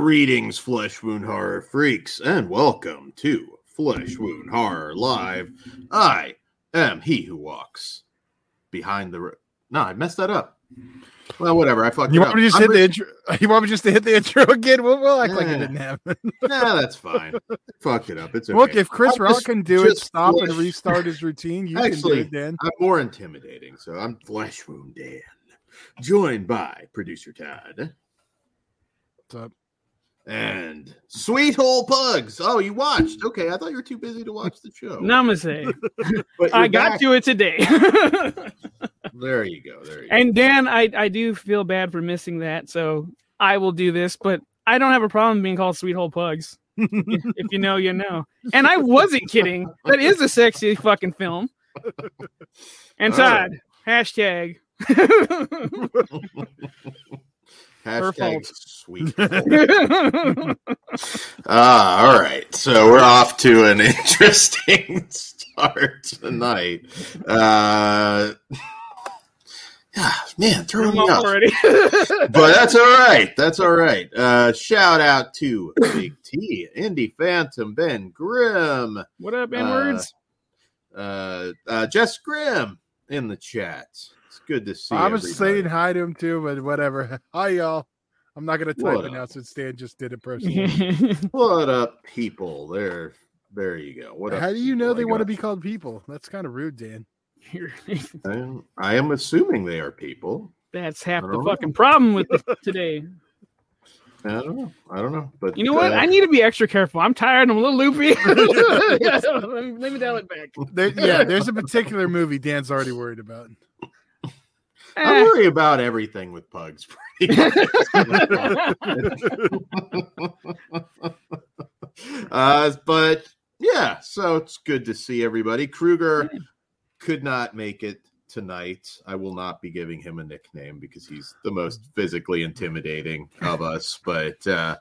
Greetings, Flesh Wound Horror freaks, and welcome to Flesh Wound Horror Live. I am he who walks behind the. Ro- no, I messed that up. Well, whatever. I fucked You want up. me to just I'm hit the intro? You want me just to hit the intro again? We'll, we'll act like it didn't happen. Nah, that's fine. Fuck it up. It's okay. Look, if Chris I'm Rock just- can do it, stop and restart his routine. You Actually, can do it, Dan. I'm more intimidating, so I'm Flesh Wound Dan, joined by producer Todd What's up? And Sweet Hole Pugs. Oh, you watched? Mm-hmm. Okay, I thought you were too busy to watch the show. Namaste. but I got back. to it today. There you go. There you go. and Dan, I, I do feel bad for missing that, so I will do this, but I don't have a problem being called Sweet Hole Pugs. if you know, you know. And I wasn't kidding. That is a sexy fucking film. And All right. Todd, hashtag. Hashtag sweet. Ah, all right. So we're off to an interesting start tonight. Uh, yeah, man, throwing me off. already. But that's all right. That's all right. Uh, shout out to Big T, Indy Phantom, Ben Grimm, what up, N Uh, words? uh, uh, Jess Grimm in the chat. It's good to see. I was everybody. saying hi to him too, but whatever. Hi, y'all. I'm not gonna type What it up? now since Dan just did it personally. What up, people? There, there you go. What up? How do you know people? they want to be called people? That's kind of rude, Dan. I am, I am assuming they are people. That's half the know. fucking problem with this today. I don't know. I don't know. But You know what? uh, I need to be extra careful. I'm tired. I'm a little loopy. let, me, let me dial it back. There, yeah, there's a particular movie Dan's already worried about. I Eh, worry about everything with pugs. Uh, but yeah, so it's good to see everybody. Kruger could not make it tonight. I will not be giving him a nickname because he's the most physically intimidating of us. But uh,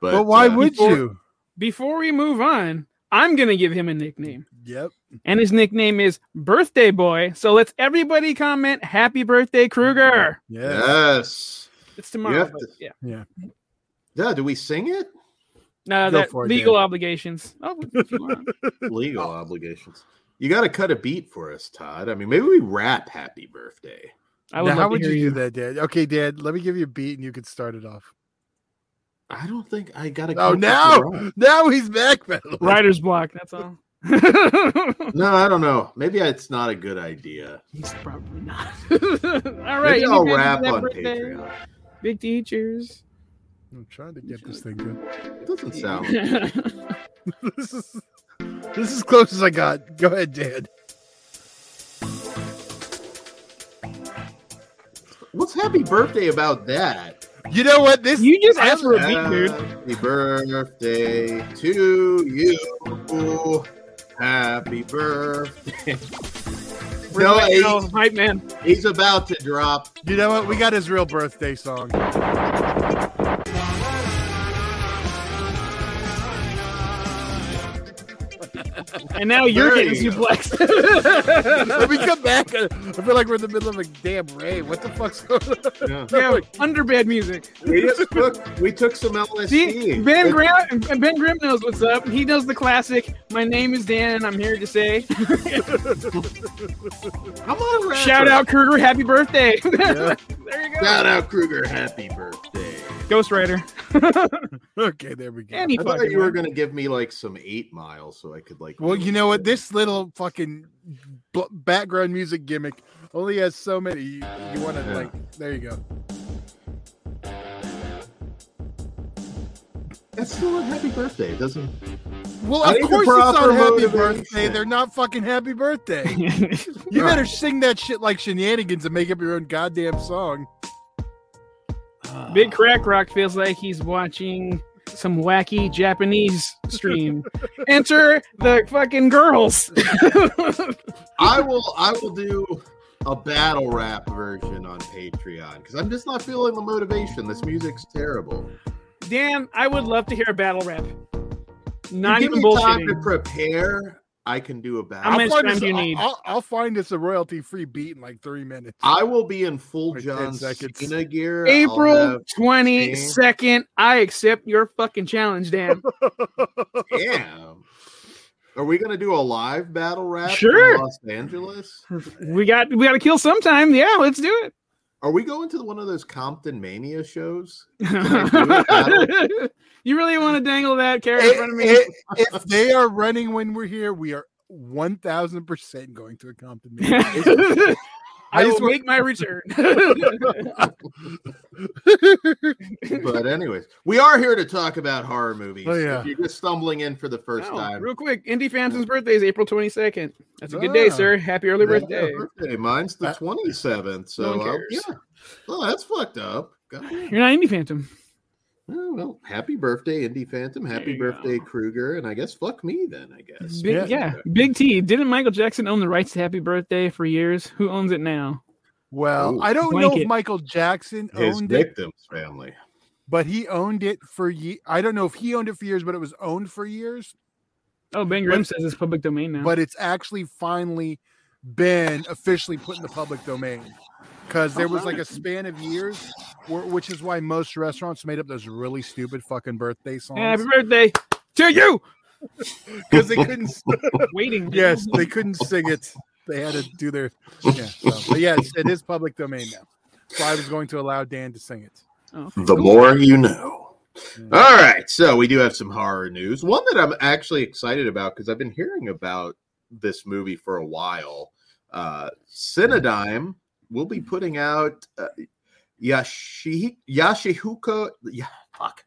but, But, why uh, would before- you? Before we move on, I'm gonna give him a nickname, Yep. and his nickname is Birthday Boy. So let's everybody comment "Happy Birthday, Kruger." Yeah. Yes. It's tomorrow. have but to- yeah, Yeah. Yeah. Do we sing it? no, Go that for it, legal Dan. obligations. Oh, if you want. Legal obligations. You got to cut a beat for us, Todd. I mean, maybe we rap "Happy Birthday." I would Now, how would hear you you. do that, Dad? Okay, Dad, let me give you a beat and you can start it off. I don't think I got to. Oh, now, now he's back, Writer's block. That's all. No, I don't know. Maybe it's not a good idea. He's probably not. all right, Maybe any I'll fans rap on birthday? Patreon. Big teachers. I'm trying to get this thing good. Doesn't sound. this is this is close as I got. Go ahead, Dad. What's Happy Birthday about that? You know what? This you just asked for a beat, dude. Happy birthday to you. Happy birthday. No, Right he's, now, hype man. he's about to drop. You know what? We got his real birthday song. And now you're There getting you go. suplexed. Let me come back. I feel like we're in the middle of a damn rave. What the fuck's going on? Yeah. yeah, underbed music. We just took we took some LSD. See, Ben It- Grimm, Ben Grimm knows what's up. He knows the classic. My name is Dan, and I'm here to say, I'm on a rapper. shout out Kruger, happy birthday. Yeah. there you go. Shout out Kruger, happy birthday. Ghost Rider. Okay, there we go. And I thought you were gonna give me like some eight miles so I could like. Well, you know what? This little fucking bl- background music gimmick only has so many. You, you want to Yeah. like? There you go. It's still a happy birthday. It doesn't. Well, of course it's proper on happy birthday. They're not fucking happy birthday. You better sing that shit like shenanigans and make up your own goddamn song. Uh, Big Crack Rock feels like he's watching some wacky Japanese stream. Enter the fucking girls. I will. I will do a battle rap version on Patreon because I'm just not feeling the motivation. This music's terrible. Dan, I would love to hear a battle rap. Not You give even me time to prepare. I can do a How battle. much find time do you I'll- need? I'll, I'll find us a royalty free beat in like three minutes. I will be in full Like 10 John. Cena gear. April twenty second. I accept your fucking challenge, Dan. Damn. Are we gonna do a live battle rap? from Sure. Los Angeles. we got we got to kill sometime. Yeah, let's do it. Are we going to one of those Compton Mania shows? you really want to dangle that carrot in front of me? if, if they are running when we're here, we are one thousand percent going to a Compton meeting. I I will just make my return. But anyways, we are here to talk about horror movies. Oh, yeah. If you're just stumbling in for the first Oh, time. real quick, Indie Phantom's birthday is April 22nd. That's a good day, sir. Happy early Yeah, birthday. birthday. Mine's the Uh, 27th. So no yeah. Well, that's fucked up. God. You're not Indie Phantom. Oh, well, happy birthday, Indy Phantom. Happy birthday, go. Kruger. And I guess fuck me then, I guess. Big, Yeah. yeah. Big T. Didn't Michael Jackson own the rights to Happy Birthday for years? Who owns it now? Well, Ooh, I don't know if Michael Jackson His owned it, family. but he owned it for ye- I don't know if he owned it for years, but it was owned for years. Oh, Ben Grimm says it's public domain now. But it's actually finally been officially put in the public domain because there was like a span of years, where, which is why most restaurants made up those really stupid fucking birthday songs. Happy birthday to you. because they couldn't. Waiting. yes, they couldn't sing it. They had to do their yeah. So, but yes, it is public domain now. So I was going to allow Dan to sing it. Oh, The more you know. All right. So we do have some horror news. One that I'm actually excited about because I've been hearing about this movie for a while. Uh Cinedigm will be putting out uh, Yashi Yashihuko yeah, fuck.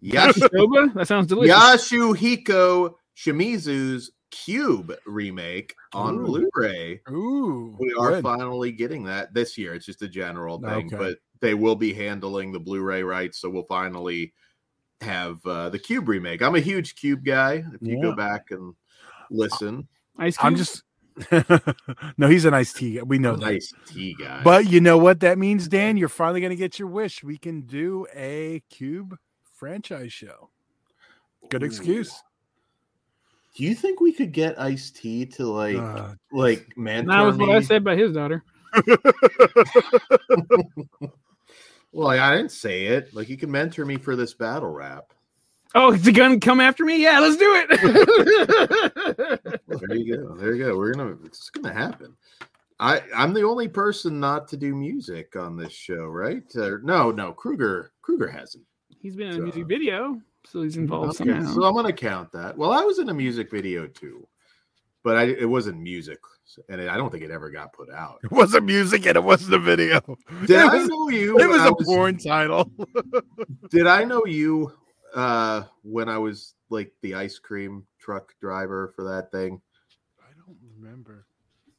Yash, That sounds delicious. Yashuhiko Shimizu's Cube remake on Ooh. Blu-ray. Ooh, We are good. finally getting that this year. It's just a general thing, Okay. but they will be handling the Blu-ray rights, so we'll finally have uh, the Cube remake. I'm a huge Cube guy. If you go back and listen, Ice I'm just no, he's an iced tea. guy. We know that. nice tea guy. But you know what that means, Dan? You're finally going to get your wish. We can do a Cube franchise show. Good Ooh. excuse. do you think we could get Ice Tea to like Uh, like mentor That was what I said by his daughter. Well, I didn't say it. Like you can mentor me for this battle rap. Oh, is the gonna come after me? Yeah, let's do it. There you go. There you go. We're gonna. It's gonna happen. I I'm the only person not to do music on this show, right? Uh, no, no. Kruger Kruger hasn't. he's been in a music video, so he's involved Okay, somehow. so I'm gonna count that. Well, I was in a music video too, but I it wasn't music, and it, I don't think it ever got put out. it wasn't music and it wasn't a video. Did it I was, know you? it was I a porn title. Did I know you uh when I was like the ice cream truck driver for that thing? I don't remember.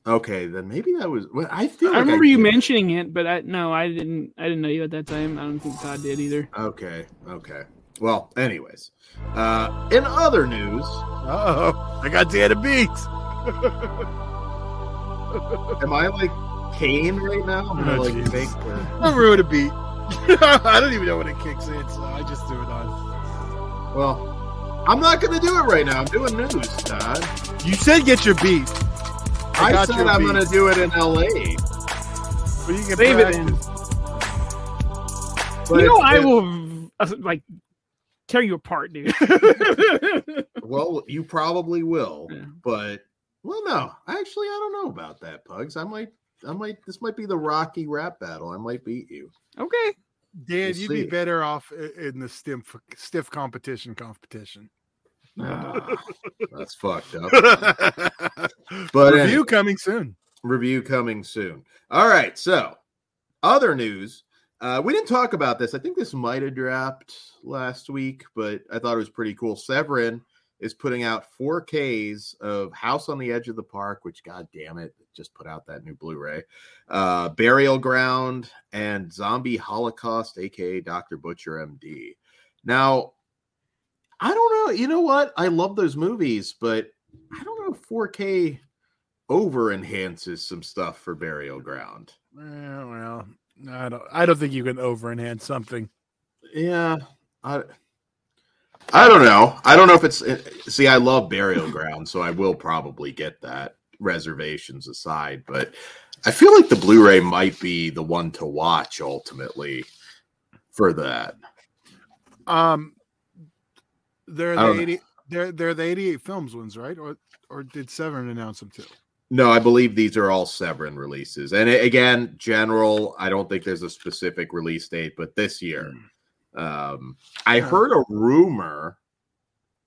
Okay, then maybe that was. Well, I feel. I like remember you mentioning it, but I no, I didn't. I didn't know you at that time. I don't think Todd did either. Okay, okay. Well, anyways, uh, in other news, Oh, I got Dan a beat. am I like Kane right now? I'm gonna Oh, like Jesus. make. I'm ruin a beat. I don't even know when it kicks in, so I just do it on. Well, I'm not gonna do it right now. I'm doing news, Todd. You said get your beat. I, got said I'm gonna do it in L.A. But you can Save it in. But you know, I will uh, like tear you apart, dude. Well, you probably will, Yeah. but well, no, actually, I don't know about that, Pugs. I might, I might. This might be the Rocky rap battle. I might beat you. okay. Dan, We'll you'd be see. better off in the stiff stiff competition competition. Ah, that's fucked up. but But review anyway. coming soon. review coming soon. All right, so other news. Uh, we didn't talk about this. I think this might have dropped last week, but I thought it was pretty cool. Severin is putting out 4Ks of House on the Edge of the Park, which, god damn it, just put out that new Blu-ray. Uh, Burial Ground and Zombie Holocaust, aka Dr. Butcher MD. Now, I don't know. You know what? I love those movies, but I don't know if 4K over enhances some stuff for Burial Ground. Eh, well, I don't. I don't think you can over enhance something. Yeah, I I don't know. I don't know if it's. See, I love Burial Ground, so I will probably get that. Reservations aside, but I feel like the Blu-ray might be the one to watch ultimately for that. Um, they're the don't know. eighty. They're they're the eighty-eight films ones, right? Or or did Severin announce them too? No, I believe these are all Severin releases. And again, general, I don't think there's a specific release date, but this year. Um, I Yeah. heard a rumor,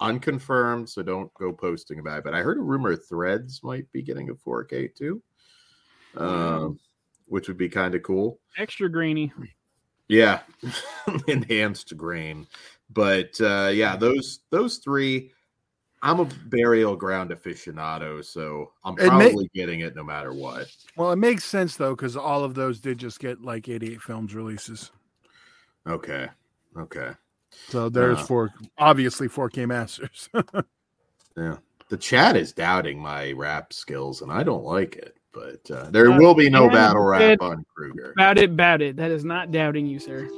unconfirmed, so don't go posting about it, but I heard a rumor Threads might be getting a 4K too, um, which would be kind of cool. Extra grainy. Yeah, enhanced grain. But uh, yeah, those those three. I'm a burial ground aficionado, so I'm It may- probably getting it no matter what. Well, it makes sense though because all of those did just get like eighty-eight films releases. Okay. Okay. So there's Uh. four, obviously 4K masters. Yeah. The chat is doubting my rap skills, and I don't like it. But uh, there Uh, will be no yeah, battle rap good. on Kruger. About it, about it. That is not doubting you, sir.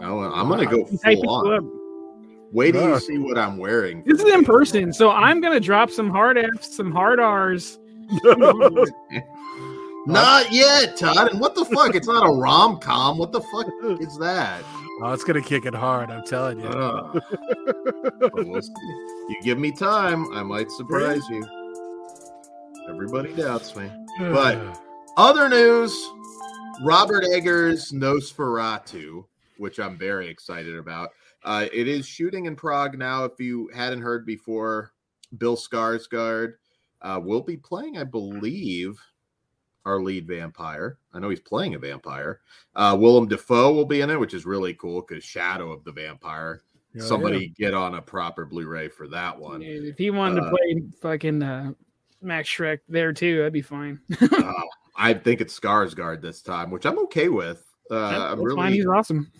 Oh, I'm gonna go full you up. on. Wait till Uh. you see what I'm wearing. This is in person, so I'm gonna drop some hard Fs, some hard Rs. Not yet, Todd. And what the fuck? It's not a rom com. What the fuck is that? oh, it's gonna kick it hard. I'm telling you. Uh, but we'll. You give me time, I might surprise you. Everybody doubts me. but- Other news Robert Eggers' Nosferatu, which I'm very excited about. Uh, it is shooting in Prague now. If you hadn't heard before, Bill Skarsgård uh, will be playing, I believe, our lead vampire. I know he's playing a vampire. Uh, Willem Dafoe will be in it, which is really cool because Shadow of the Vampire. Yeah, Somebody get on a proper Blu-ray for that one. If he wanted Uh, to play fucking uh, Max Schreck there too, that'd be fine. Uh, I think it's Skarsgård this time, which I'm okay with. Uh, That's I'm fine. really He's awesome.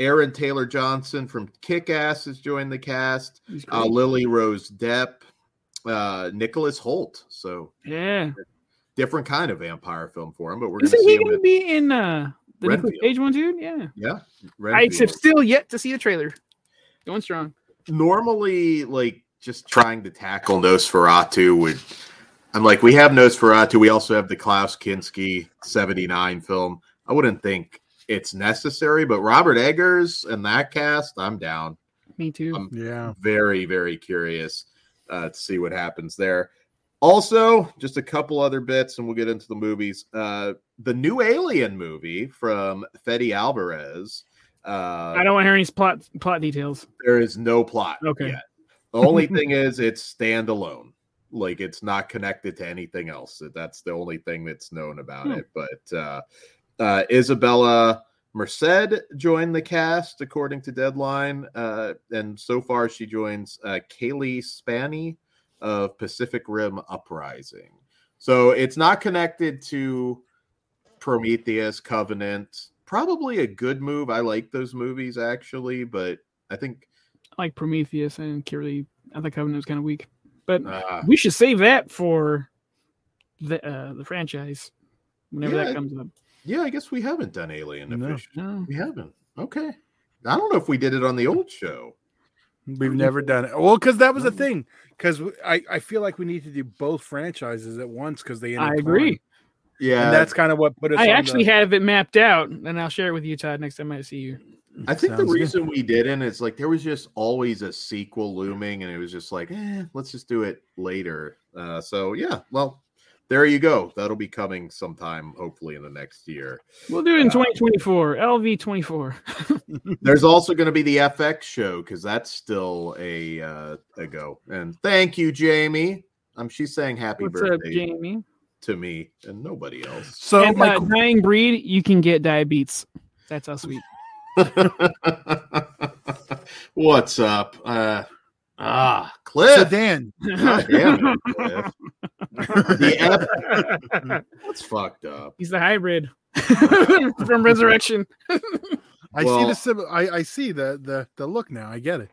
Aaron Taylor Johnson from Kick Ass has joined the cast. Uh. Lily Rose Depp, uh, Nicholas Hoult. So yeah. Different kind of vampire film for him, but we're going to Isn't see he gonna be in uh, the Nicolas Renfield. Cage one, dude? Yeah. yeah, I have still yet to see the trailer. Going strong. normally like just trying to tackle Nosferatu would I'm like, we have Nosferatu, we also have the Klaus Kinski 79 film. I wouldn't think it's necessary, but Robert Eggers and that cast, I'm down. Me too. Um, Yeah. Very, very curious uh, to see what happens there. Also, just a couple other bits, and we'll get into the movies. Uh, the new Alien movie from Fede Alvarez. Uh, I don't want to hear any plot plot details. there is no plot Okay. yet. The only thing is it's standalone. Like it's not connected to anything else. That's the only thing that's known about Hmm. it. But uh, uh, Isabela Merced joined the cast according to Deadline, uh, and so far she joins uh, Cailee Spaeny of Pacific Rim Uprising. So it's not connected to Prometheus, Covenant. Probably a good move. I like those movies actually, but I think like Prometheus and Kirby. I think Covenant was kind of weak, but uh, we should save that for the uh, the franchise whenever Yeah. that comes up. yeah, I guess we haven't done Alien No. No. We haven't. Okay. I don't know if we did it on the old show. We've never done it. Well, because that was the thing. Because I, I feel like we need to do both franchises at once because they. I intertwine. agree. Yeah, And that's kind of what put us. I on actually the, have it mapped out, and I'll share it with you, Todd, next time I see you. I think the Sounds good. reason we didn't is like there was just always a sequel looming, and it was just like, eh, let's just do it later. Uh, so yeah, well, there you go. That'll be coming sometime, hopefully in the next year. We'll do it in Uh, 2024, LV 24. There's also going to be the FX show because that's still a uh, a go. And thank you, Jamie. Um, she's saying happy What's up, birthday Jamie? to me and nobody else. So and my uh, dying breed, you can get diabetes. That's how sweet. What's up? Uh, ah, so Cliff. Dan, God damn it, Cliff. The F- that's fucked up. He's the hybrid from Resurrection. I see the sim- I, I see the the the look now. I get it.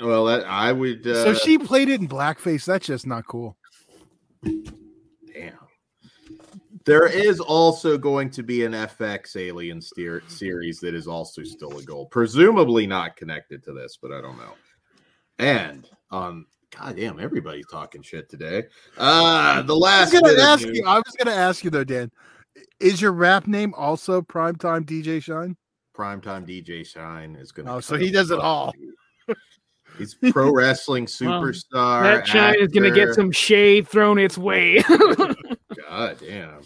Well, that, I would. Uh, so she played it in blackface. That's just not cool. Damn. There is also going to be an FX Alien steer- series that is also still a goal, presumably not connected to this, but I don't know. And on God damn, everybody's talking shit today. Uh the last I was gonna ask news- you. I was gonna ask you though, Dan. Is your rap name also Primetime DJ Shine? primetime DJ Shine is gonna Oh, so he does it all. He's pro wrestling Well, superstar. that shine is gonna get some shade thrown its way. God damn.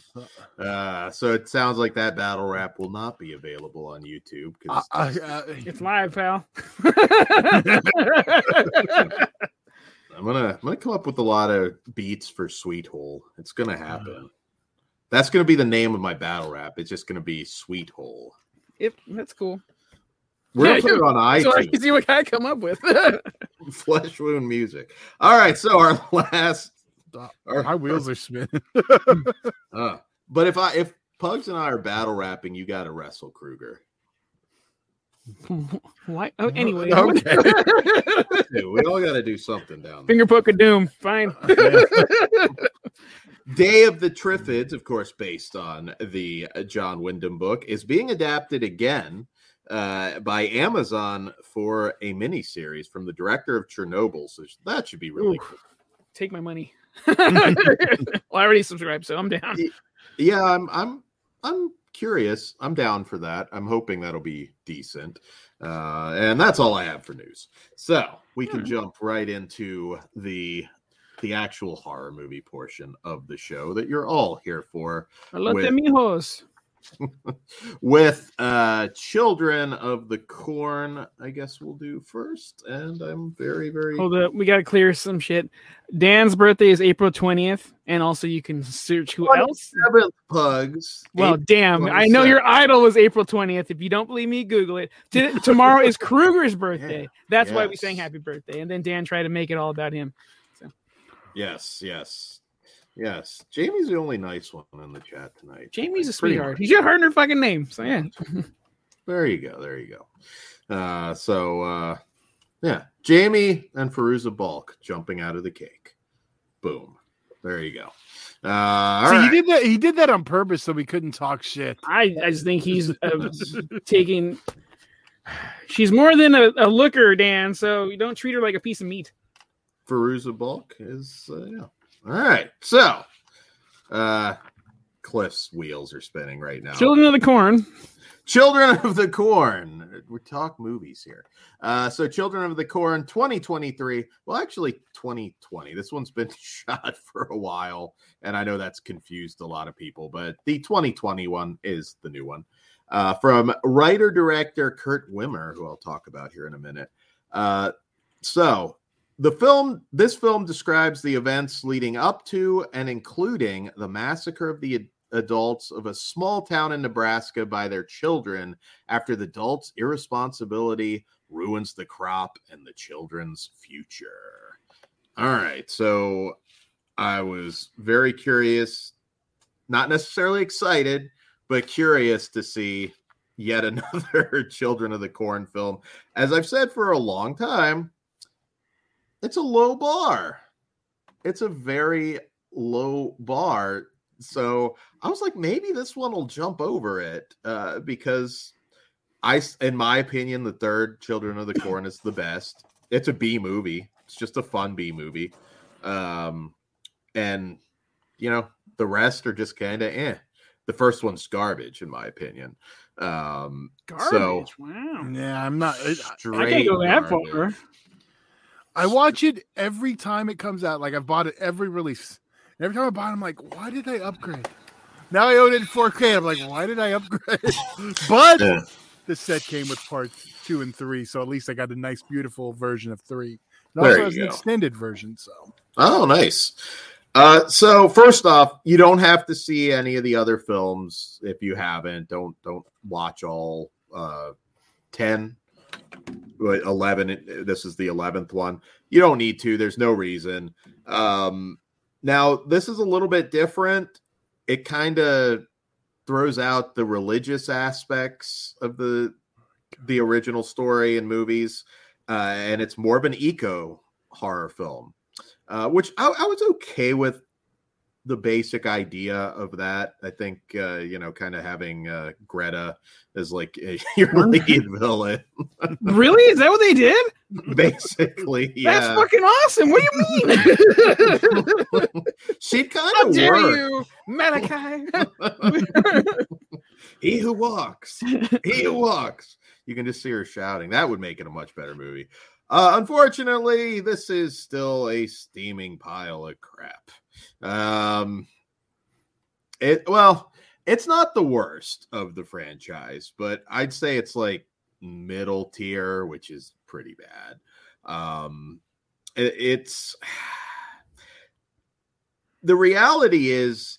Uh, so it sounds like that battle rap will not be available on YouTube Uh, because uh, uh, it's live, pal. I'm gonna I'm gonna come up with a lot of beats for Sweet Hole. It's gonna happen. That's gonna be the name of my battle rap. It's just gonna be Sweet Hole. Yep, that's cool. We're Yeah, gonna put it on So I can see what I come up with. Flesh Wound Music. All right, so our last. Our, my wheels are spinning. uh, but if I if Pugs and I are battle rapping, you got to wrestle Kruger. Why? Oh, anyway. Okay. We all got to do something down there. Finger poke of doom. Fine. Day of the Triffids, of course, based on the uh, John Wyndham book, is being adapted again uh, by Amazon for a miniseries from the director of Chernobyl. So that should be really Ooh. cool. Take my money. well, I already subscribed, so I'm down. Yeah, I'm I'm I'm curious. I'm down for that. I'm hoping that'll be decent. Uh, and that's all I have for news. So we can Alright. jump right into the the actual horror movie portion of the show that you're all here for Alote With- mijos. with uh children of the corn i guess we'll do first and i'm very very Hold up, we gotta clear some shit. Dan's birthday is April 20th, and also you can search who else. pugs Well, April damn, I know your idol was April 20th. If you don't believe me, Google it. T- tomorrow is Kruger's birthday. Yeah. That's why we sang happy birthday. And then Dan tried to make it all about him. yes yes yes jamie's the only nice one in the chat tonight Jamie's a sweetheart. much. He should have heard her fucking name. So yeah. there you go there you go uh so uh yeah jamie and Fairuza Balk jumping out of the cake boom there you go uh all See, right. he did that. He did that on purpose so we couldn't talk shit. I, I just think he's uh, taking. She's more than a, a looker, Dan. So you don't treat her like a piece of meat. Fairuza Balk is uh, yeah. All right. So uh Cliff's wheels are spinning right now. Children of the Corn. Children of the Corn. We talk movies here. Uh so Children of the Corn 2023. Well, actually 2020. This one's been shot for a while and I know that's confused a lot of people, but the 2020 one is the new one. Uh from writer director Kurt Wimmer, who I'll talk about here in a minute. Uh so the film this film describes the events leading up to and including the massacre of the ad- adults of a small town in Nebraska by their children after the adults irresponsibility ruins the crop and the children's future. All right, so I was very curious, not necessarily excited, but curious to see yet another Children of the Corn film. As I've said for a long time, it's a low bar. It's a very low bar. So I was like, maybe this one will jump over it uh, because I, in my opinion, the third Children of the Corn is the best. It's a B movie. It's just a fun B movie, um, and you know the rest are just kind of eh. The first one's garbage, in my opinion. Um, Garbage. So- wow. Yeah, I'm not. I, I can't go that far. I watch it every time it comes out. Like I've bought it every release. And every time I buy it, I'm like, why did I upgrade? Now I own it in 4K. I'm like, why did I upgrade? but Yeah. the set came with parts two and three, so at least I got a nice, beautiful version of three. It There also has an extended version, so Oh, nice. Uh, so first off, you don't have to see any of the other films if you haven't. Don't don't watch all uh, ten, but eleven. This is the eleventh one. You don't need to. There's no reason. Um, now this is a little bit different. It kind of throws out the religious aspects of the the original story and movies, uh, and it's more of an eco horror film uh, which I, I was okay with the basic idea of that. I think uh, you know, kind of having uh, Greta as like a, your lead villain. really? Is that what they did? Basically, yeah. That's fucking awesome. What do you mean? She'd kind How of dare you, Malachi? he who walks, he who walks. You can just see her shouting. That would make it a much better movie. Uh, unfortunately, this is still a steaming pile of crap. Um, it well, it's not the worst of the franchise, but I'd say it's like middle tier, which is pretty bad. Um, it, it's the reality is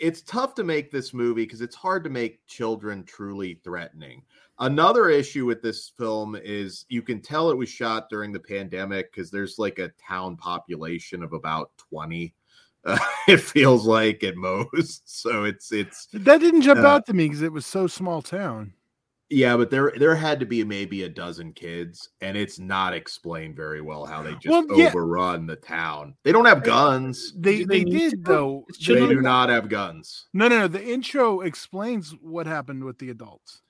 it's tough to make this movie because it's hard to make children truly threatening. Another issue with this film is you can tell it was shot during the pandemic because there's like a town population of about 20. Uh, it feels like at most. So it's it's That didn't jump Uh, out to me because it was so small town. yeah, but there there had to be maybe a dozen kids, and it's not explained very well how they just Well, yeah. overrun the town. They don't have guns. They Do they they did to? though. It's They do not have guns. No, no, no. The intro explains what happened with the adults.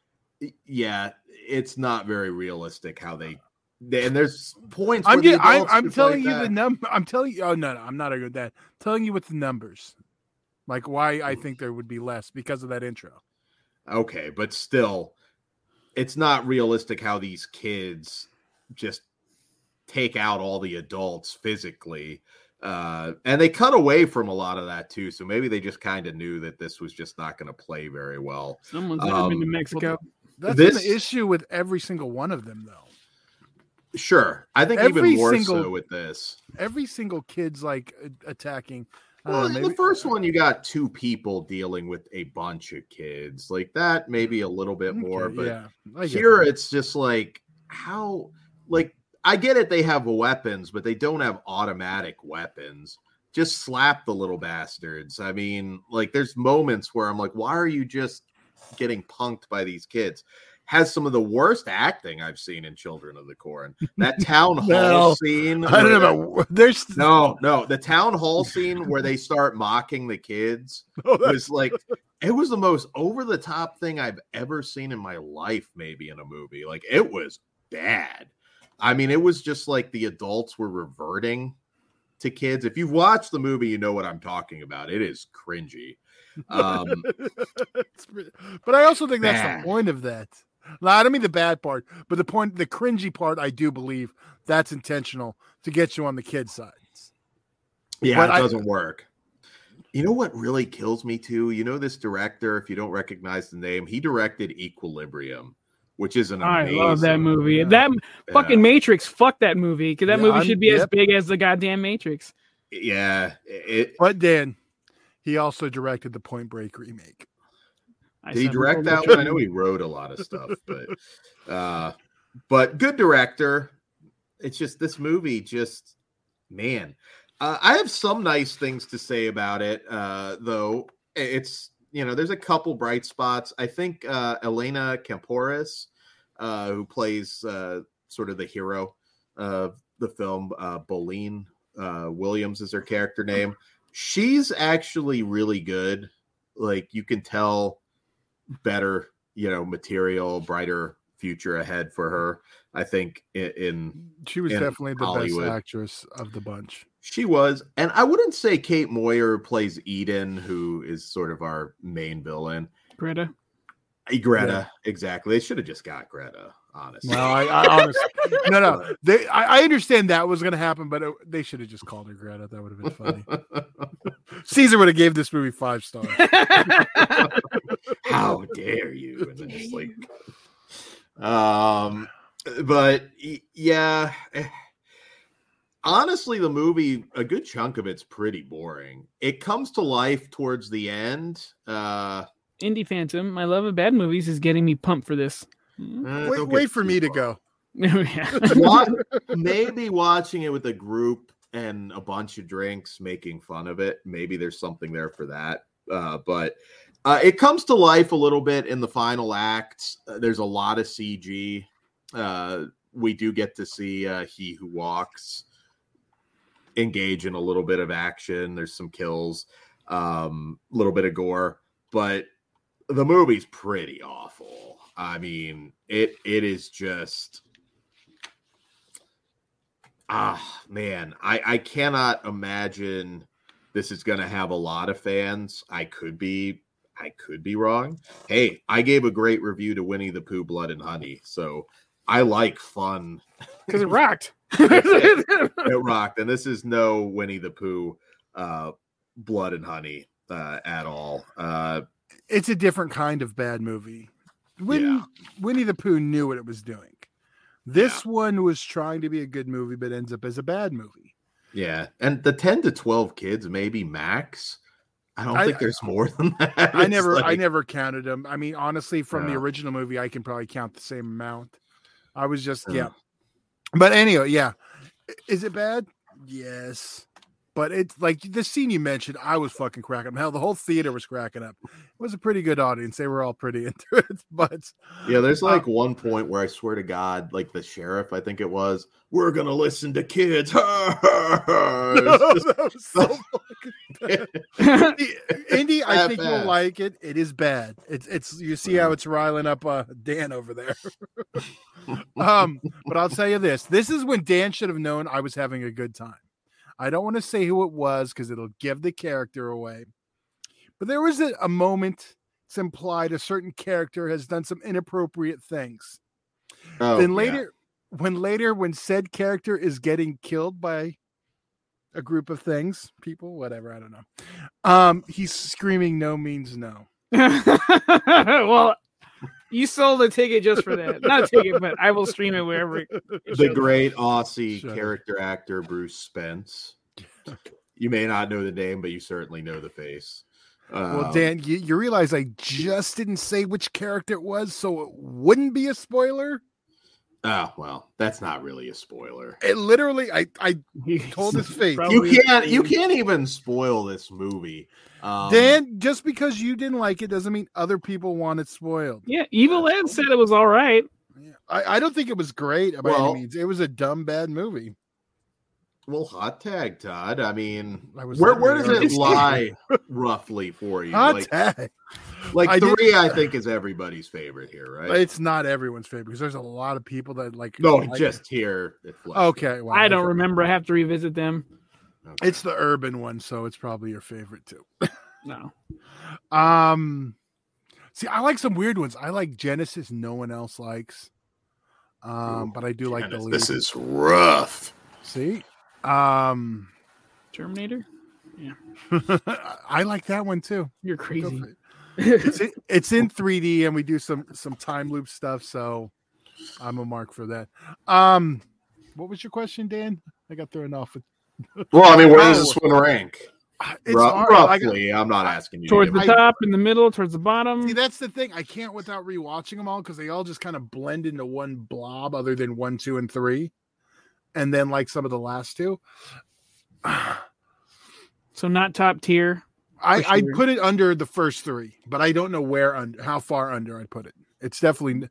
yeah, it's not very realistic how they. They- and there's points. I'm where the I'm, I'm telling fight you the number. I'm telling you. Oh no, no, I'm not arguing with that. telling you with the numbers, like why I think there would be less because of that intro. Okay, but still, it's not realistic how these kids just take out all the adults physically. Uh, and they cut away from a lot of that too. So maybe they just kind of knew that this was just not going to play very well. Someone's never been to Um, Mexico. That's This- an issue with every single one of them, though. Sure. I think Every even more single- so with this. Every single kid's like attacking. Uh, well, don't know, in the first one, you got two people dealing with a bunch of kids. Like that, maybe a little bit more. Okay, But yeah, here that. it's just like how like i get it they have weapons but they don't have automatic weapons just slap the little bastards i mean like there's moments where i'm like why are you just getting punked by these kids has some of the worst acting i've seen in children of the corn that town hall scene I don't know about there's no no the town hall scene where they start mocking the kids Oh, was like it was the most over the top thing I've ever seen in my life, maybe in a movie. Like it was bad. I mean, it was just like the adults were reverting to kids. If you've watched the movie, you know what I'm talking about. It is cringy. Um, but I also think that's the point of that. No, I don't mean the bad part, but the point, the cringy part, I do believe that's intentional to get you on the kid side. yeah, But it doesn't work. You know what really kills me too? You know this director, if you don't recognize the name, he directed Equilibrium, which is an I amazing love that movie. yeah. That yeah. fucking Matrix. Fuck that movie because that Yeah, movie I'm- should be as big as the goddamn Matrix. yeah, it, But Dan, he also directed the Point Break remake. I Did he direct "Oh, that one? I know he wrote a lot of stuff, but uh but good director. It's just this movie just man. Uh, I have some nice things to say about it uh though. It's you know, there's a couple bright spots. I think uh Elena Kampouris uh who plays uh sort of the hero of the film uh Boleyn uh Williams is her character name. She's actually really good. Like you can tell better, you know, material, brighter future ahead for her. I think in, in She was In definitely the Hollywood. best actress of the bunch. she was, and I wouldn't say Kate Moyer plays Eden, who is sort of our main villain. Greta. Eh, Greta, exactly. They should have just got Greta, honestly. No, I, I honestly, no, no. They, I, I understand that was going to happen, but it, they should have just called her Greta. That would have been funny. Caesar would have gave this movie five stars. How dare you? And then just like, um, but yeah, eh, honestly, the movie, a good chunk of it's pretty boring. It comes to life towards the end. Uh, Indie Phantom. My love of bad movies is getting me pumped for this. Eh, wait, wait for too me to go. Yeah. Maybe watching it with a group and a bunch of drinks making fun of it. Maybe there's something there for that. Uh, but uh, it comes to life a little bit in the final act. Uh, there's a lot of cg uh, we do get to see uh, he who walks engage in a little bit of action. There's some kills um, a little bit of gore, but the movie's pretty awful. I mean, it it is just ah man, I I cannot imagine this is going to have a lot of fans. I could be I could be wrong. Hey, I gave a great review to Winnie the Pooh Blood and Honey, so I like fun. Because it rocked. it rocked, and this is no Winnie the Pooh uh, Blood and Honey uh, at all. Uh, It's a different kind of bad movie. When Yeah. Winnie the Pooh knew what it was doing. This one was trying to be a good movie, but ends up as a bad movie. yeah, and the ten to twelve kids, maybe max. I don't I- think there's more than that. I It's never, I never counted them. I mean, honestly, from the original movie, I can probably count the same amount. I was just, Yeah. yeah. But anyway, yeah. Is it bad? Yes. But it's like the scene you mentioned, I was fucking cracking up. Hell, the whole theater was cracking up. It was a pretty good audience. They were all pretty into it. But Yeah, there's Uh, like one point where I swear to God, like the sheriff, I think it was, we're gonna listen to kids. It's just- that was so fucking Indy, I think bad. you'll like it. It is bad. It's it's you see how it's riling up uh Dan over there. um, but I'll tell you this: this is when Dan should have known I was having a good time. I don't want to say who it was because it'll give the character away. But there was a, a moment. It's implied a certain character has done some inappropriate things. Oh, then yeah. later, when later, when said character is getting killed by a group of things, people, whatever, I don't know. Um, he's screaming, "No means no." well, you sold a ticket just for that. Not a ticket, but I will stream it wherever. it the shows up. great Aussie Shut up. character actor Bruce Spence. You may not know the name, but you certainly know the face. Well, Um, Dan, you, you realize I just didn't say which character it was, so it wouldn't be a spoiler. Oh well, that's not really a spoiler. It literally, I, I told his face. You can't. You can't even spoil this movie. Um, Dan, just because you didn't like it doesn't mean other people want it spoiled. Yeah, Evil Ed said it was all right. I, I don't think it was great by Well- any means. It was a dumb, bad movie. Well, hot tag, Todd. I mean, I was where where does it lie roughly for you? Hot like, tag. Like I did- three, I think is everybody's favorite here, right? It's not everyone's favorite because there's a lot of people that like. no, like- just here. Okay. Well, I don't remember. I have to revisit them. Okay. It's the urban one, so it's probably your favorite too. No. Um, see, I like some weird ones. I like Genesis. No one else likes. Um, Ooh, but I do like the Goodness, lead. this is rough. See, um, Terminator? Yeah. I like that one too. You're Go crazy. For it. It's in, it's in 3D, and we do some some time loop stuff. So I'm a mark for that. Um, what was your question, Dan? I got thrown off. With, Well, I mean, where does Oh. this one rank? it's Ru- hard. I got- roughly. I'm not asking you. Towards give the me- I- top, in the middle, towards the bottom. See, that's the thing. I can't without rewatching them all because they all just kind of blend into one blob, other than one, two, and three, and then like some of the last two. So not top tier. I'd put it under the first three, but I don't know where under how far under I'd put it. It's definitely.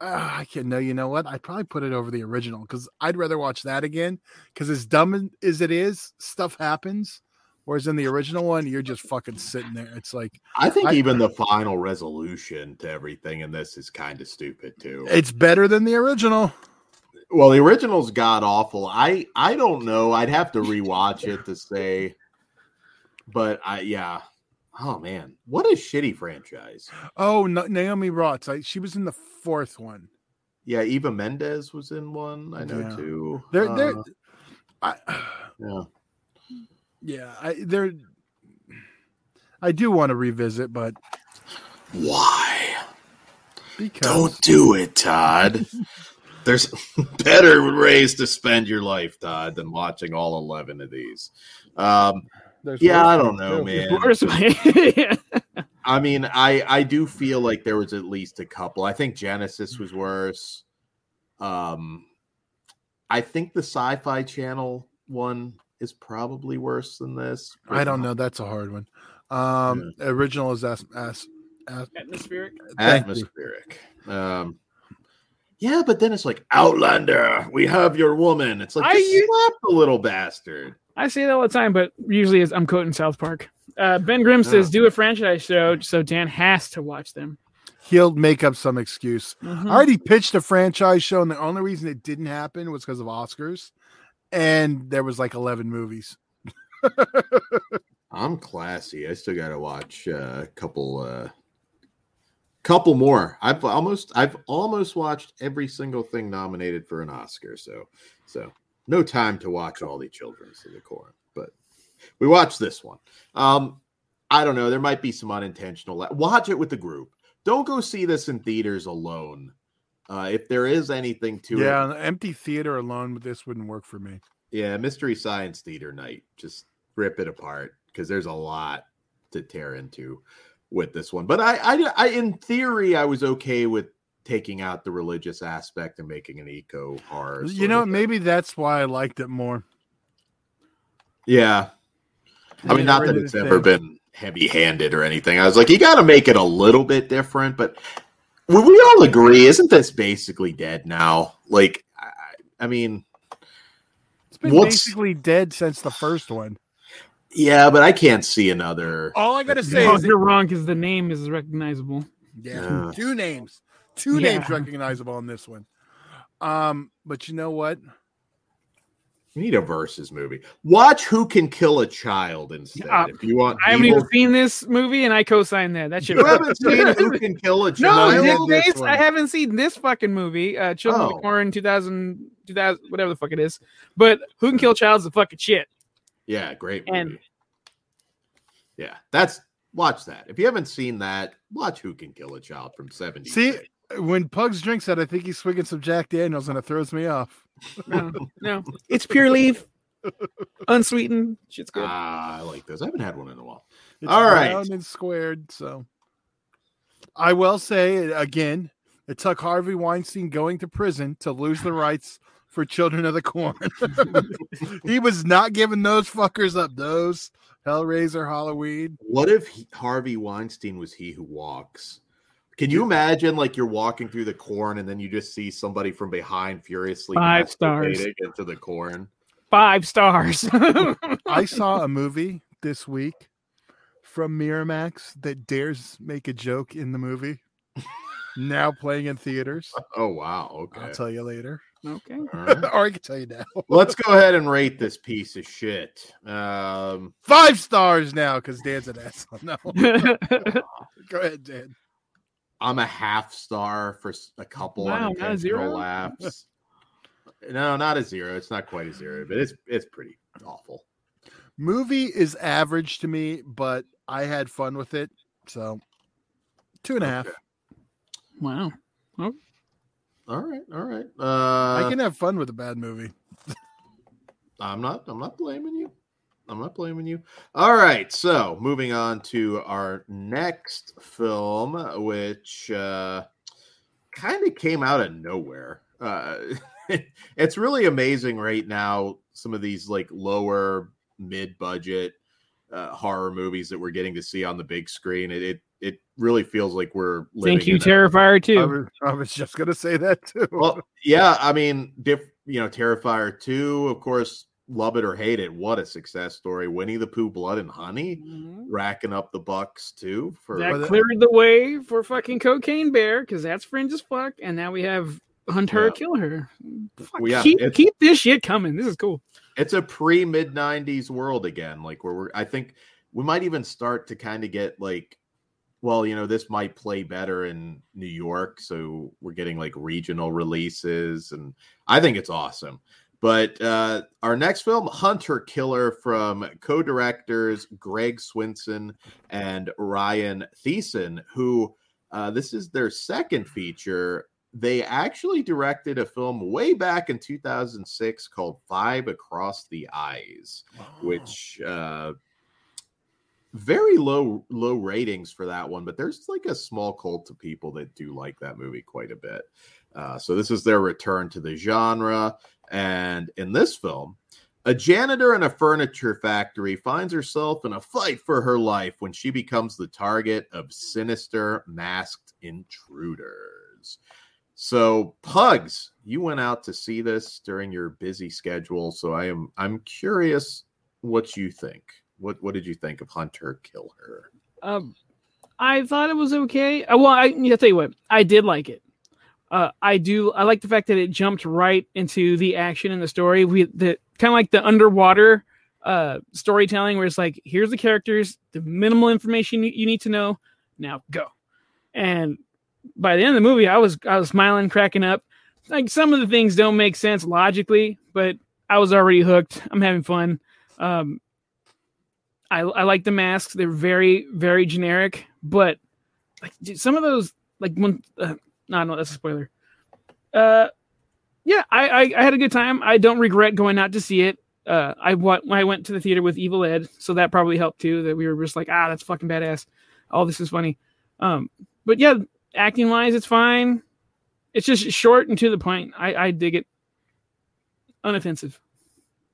Uh, I can't know. You know what? I'd probably put it over the original because I'd rather watch that again. Because as dumb as it is, stuff happens. Whereas in the original one, you're just fucking sitting there. It's like I think I- even the final resolution to everything in this is kind of stupid too. it's better than the original. Well, the original's god awful. I I don't know. I'd have to rewatch it to say. But I yeah. Oh man, what a shitty franchise. Oh, no, Naomi Roth. I, she was in the fourth one. Yeah, Eva Mendes was in one. I know Yeah. too. They're they're. Uh, I, yeah. yeah, I, they're. I do want to revisit, but Why? because Don't do it, Todd. There's better ways to spend your life, Todd, than watching all eleven of these. Um, there's yeah, I don't know, too. man. Worst. Yeah. I mean, I I do feel like there was at least a couple. I think Genesis was worse. Um, I think the Sci-Fi Channel one is probably worse than this. I don't know. That's a hard one. Um, original is as as, as Atmospheric. Atmospheric. Um, yeah, but then it's like Outlander. We have your woman. It's like I just slap the little bastard. I say that all the time, but usually is I'm quoting South Park. Uh, ben Grimm says, "Do a franchise show," so Dan has to watch them. He'll make up some excuse. Mhm. I already pitched a franchise show, and the only reason it didn't happen was because of Oscars, and there was like eleven movies. I'm classy. I still got to watch uh, a couple, uh, couple more. I've almost, I've almost watched every single thing nominated for an Oscar. So, so no time to watch all the Children's of the Corn, but we watched this one. Um, I don't know. There might be some unintentional. Watch it with the group. Don't go see this in theaters alone. Uh, if there is anything to it, Yeah, an empty theater alone with this wouldn't work for me. yeah, Mystery Science Theater night. Just rip it apart because there's a lot to tear into with this one. But I, I, I, in theory, I was okay with taking out the religious aspect and making an eco horror. You know, maybe that's why I liked it more. yeah. I mean, not that it's ever been heavy-handed or anything. I was like, you got to make it a little bit different. But we, we all agree, isn't this basically dead now? Like, I, I mean, It's been basically dead since the first one. yeah, but I can't see another. All I gotta say is, you're wrong because the name is recognizable. yeah, Yeah. two names, two Yeah. names recognizable in this one. Um, but you know what? We need a versus movie. Watch Who Can Kill a Child instead. Uh, if you want, I haven't evil- even seen this movie, and I co-sign that. That shit. you haven't seen Who Can Kill a No, Child. I this I haven't seen this fucking movie. Uh, Children of Oh. the Corn 2000, 2000, whatever the fuck it is. But Who Can Kill a Child's the fucking shit. Yeah, great movie. And- yeah, that's watch that. If you haven't seen that, watch Who Can Kill a Child from 70. See, when Pugs drinks that, I think he's swinging some Jack Daniels, and it throws me off. No, no, it's pure leaf, unsweetened. Shit's good. Ah, I like those. I haven't had one in a while. It's All right. round and squared. So, I will say again, it took Harvey Weinstein going to prison to lose the rights for Children of the Corn. he was not giving those fuckers up. Those Hellraiser, Halloween. What if he, Harvey Weinstein was he who walks? Can you imagine like you're walking through the corn and then you just see somebody from behind furiously Five stars. into the corn? Five stars. I saw a movie this week from Miramax that dares make a joke in the movie. now playing in theaters. Oh wow, okay. I'll tell you later. okay. All right. or I can tell you now. Let's go ahead and rate this piece of shit. Um, Five stars now because Dan's an asshole. No. Go ahead, Dan. I'm a half star for a couple Wow, not a unintentional zero? laughs. No, not a zero. It's not quite a zero, but it's it's pretty awful. Movie is average to me, but I had fun with it. So two and a half. Okay. wow. All right, all right. Uh, I can have fun with a bad movie. I'm not. I'm not blaming you. I'm not blaming you. All right. So moving on to our next film, which uh, kind of came out of nowhere. Uh, it's really amazing right now. Some of these like lower mid-budget uh, horror movies that we're getting to see on the big screen. It it, it really feels like we're living Thank you, in a- Terrifier I too. was, I was just gonna say that too. well, yeah, I mean, diff, you know, Terrifier 2, of course, love it or hate it. What a success story. Winnie the Pooh, Blood and Honey, Mhm. racking up the bucks too. For That cleared the way for fucking Cocaine Bear because that's fringe as fuck, and now we have Hunt Her, Yeah. Kill Her. Fuck, Well, yeah, keep, keep this shit coming. This is cool. it's a pre mid 90s world again. Like, where we're, I think we might even start to kind of get like, well, you know, this might play better in New York. So we're getting like regional releases, and I think it's awesome. But uh, our next film, Hunt Her, Kill Her, from co directors Greg Swinson and Ryan Thiessen, who uh, this is their second feature. They actually directed a film way back in 2006 called Five Across the Eyes, which uh, very low low ratings for that one, but there's like a small cult of people that do like that movie quite a bit. Uh, so this is their return to the genre, and in this film, a janitor in a furniture factory finds herself in a fight for her life when she becomes the target of sinister masked intruders. So, Pugs, you went out to see this during your busy schedule, so I am I'm curious what you think. What what did you think of Hunt Her, Kill Her? Um, I thought it was okay. Uh, well, I yeah, tell you what, I did like it. Uh, I do. I like the fact that it jumped right into the action in the story. We the kind of like the underwater uh storytelling, where it's like, here's the characters, the minimal information you, you need to know. Now go. And by the end of the movie, I was I was smiling, cracking up. Like some of the things don't make sense logically, but I was already hooked. I'm having fun. Um, I, I like the masks. They're very, very generic, but like some of those, like when, uh, no, no, that's a spoiler. Uh, yeah, I, I, I had a good time. I don't regret going out to see it. Uh, I went, I went to the theater with Evil Ed, so that probably helped too. That we were just like, ah, that's fucking badass. Oh, this is funny. Um, but yeah, acting wise, it's fine. It's just short and to the point. I, I dig it. Unoffensive.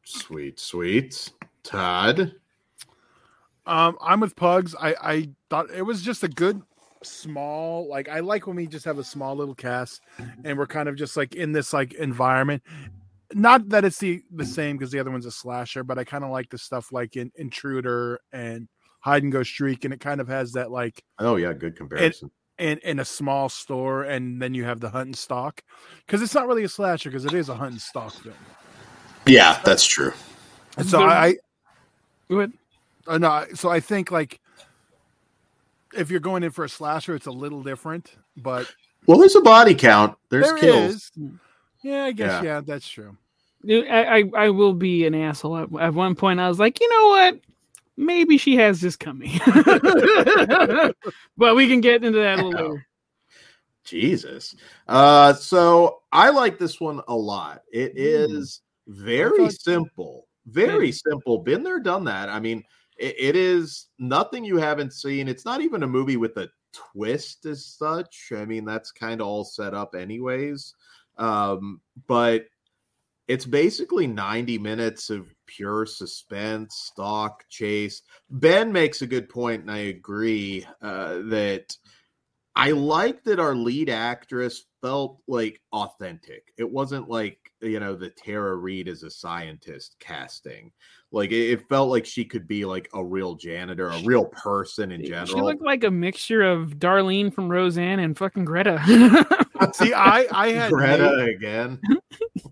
Sweet, sweet. Todd. Um, I'm with Pugs. I I thought it was just a good small like I like when we just have a small little cast and we're kind of just like in this like environment. Not that it's the the same because the other one's a slasher, but I kind of like the stuff like in Intruder and Hide and Go Shriek, and it kind of has that like Oh yeah, good comparison. in in a small store, and then you have the hunt and stalk because it's not really a slasher because it is a hunt and stalk film. yeah, that's true. And so The- I, Go ahead. Uh, no, so I think like if you're going in for a slasher, it's a little different, but Well, there's a body count. There's there kills. is. Yeah, I guess Yeah. yeah. that's true. I, I, I will be an asshole. At, at one point, I was like, you know what? Maybe she has this coming. but we can get into that a little later. Jesus. Uh, so I like this one a lot. It Hmm. is very simple, very simple. Been there, done that. I mean, it, it is nothing you haven't seen. It's not even a movie with a twist as such. I mean, that's kind of all set up, anyways. Um, but it's basically 90 minutes of pure suspense, stalk, chase. Ben makes a good point, and I agree uh, that I like that our lead actress felt like authentic. It wasn't like, you know, the Tara Reid as a scientist casting. Like it, it felt like she could be like a real janitor, a real person in general. She looked like a mixture of Darlene from Roseanne and fucking Greta. See, I I had Greta maybe, again.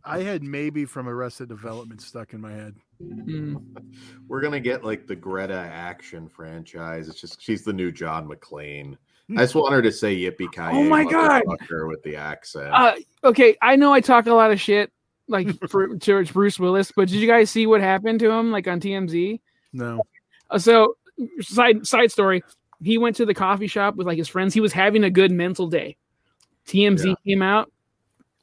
I had maybe from Arrested Development stuck in my head. Mm. We're gonna get like the Greta action franchise. It's just she's the new John McClane. I just want her to say yippee ki Oh my God. with the accent. Uh, okay, I know I talk a lot of shit like for George Bruce Willis, but did you guys see what happened to him like on TMZ? No. Uh, so side side story he went to the coffee shop with like his friends he was having a good mental day tmz Yeah. came out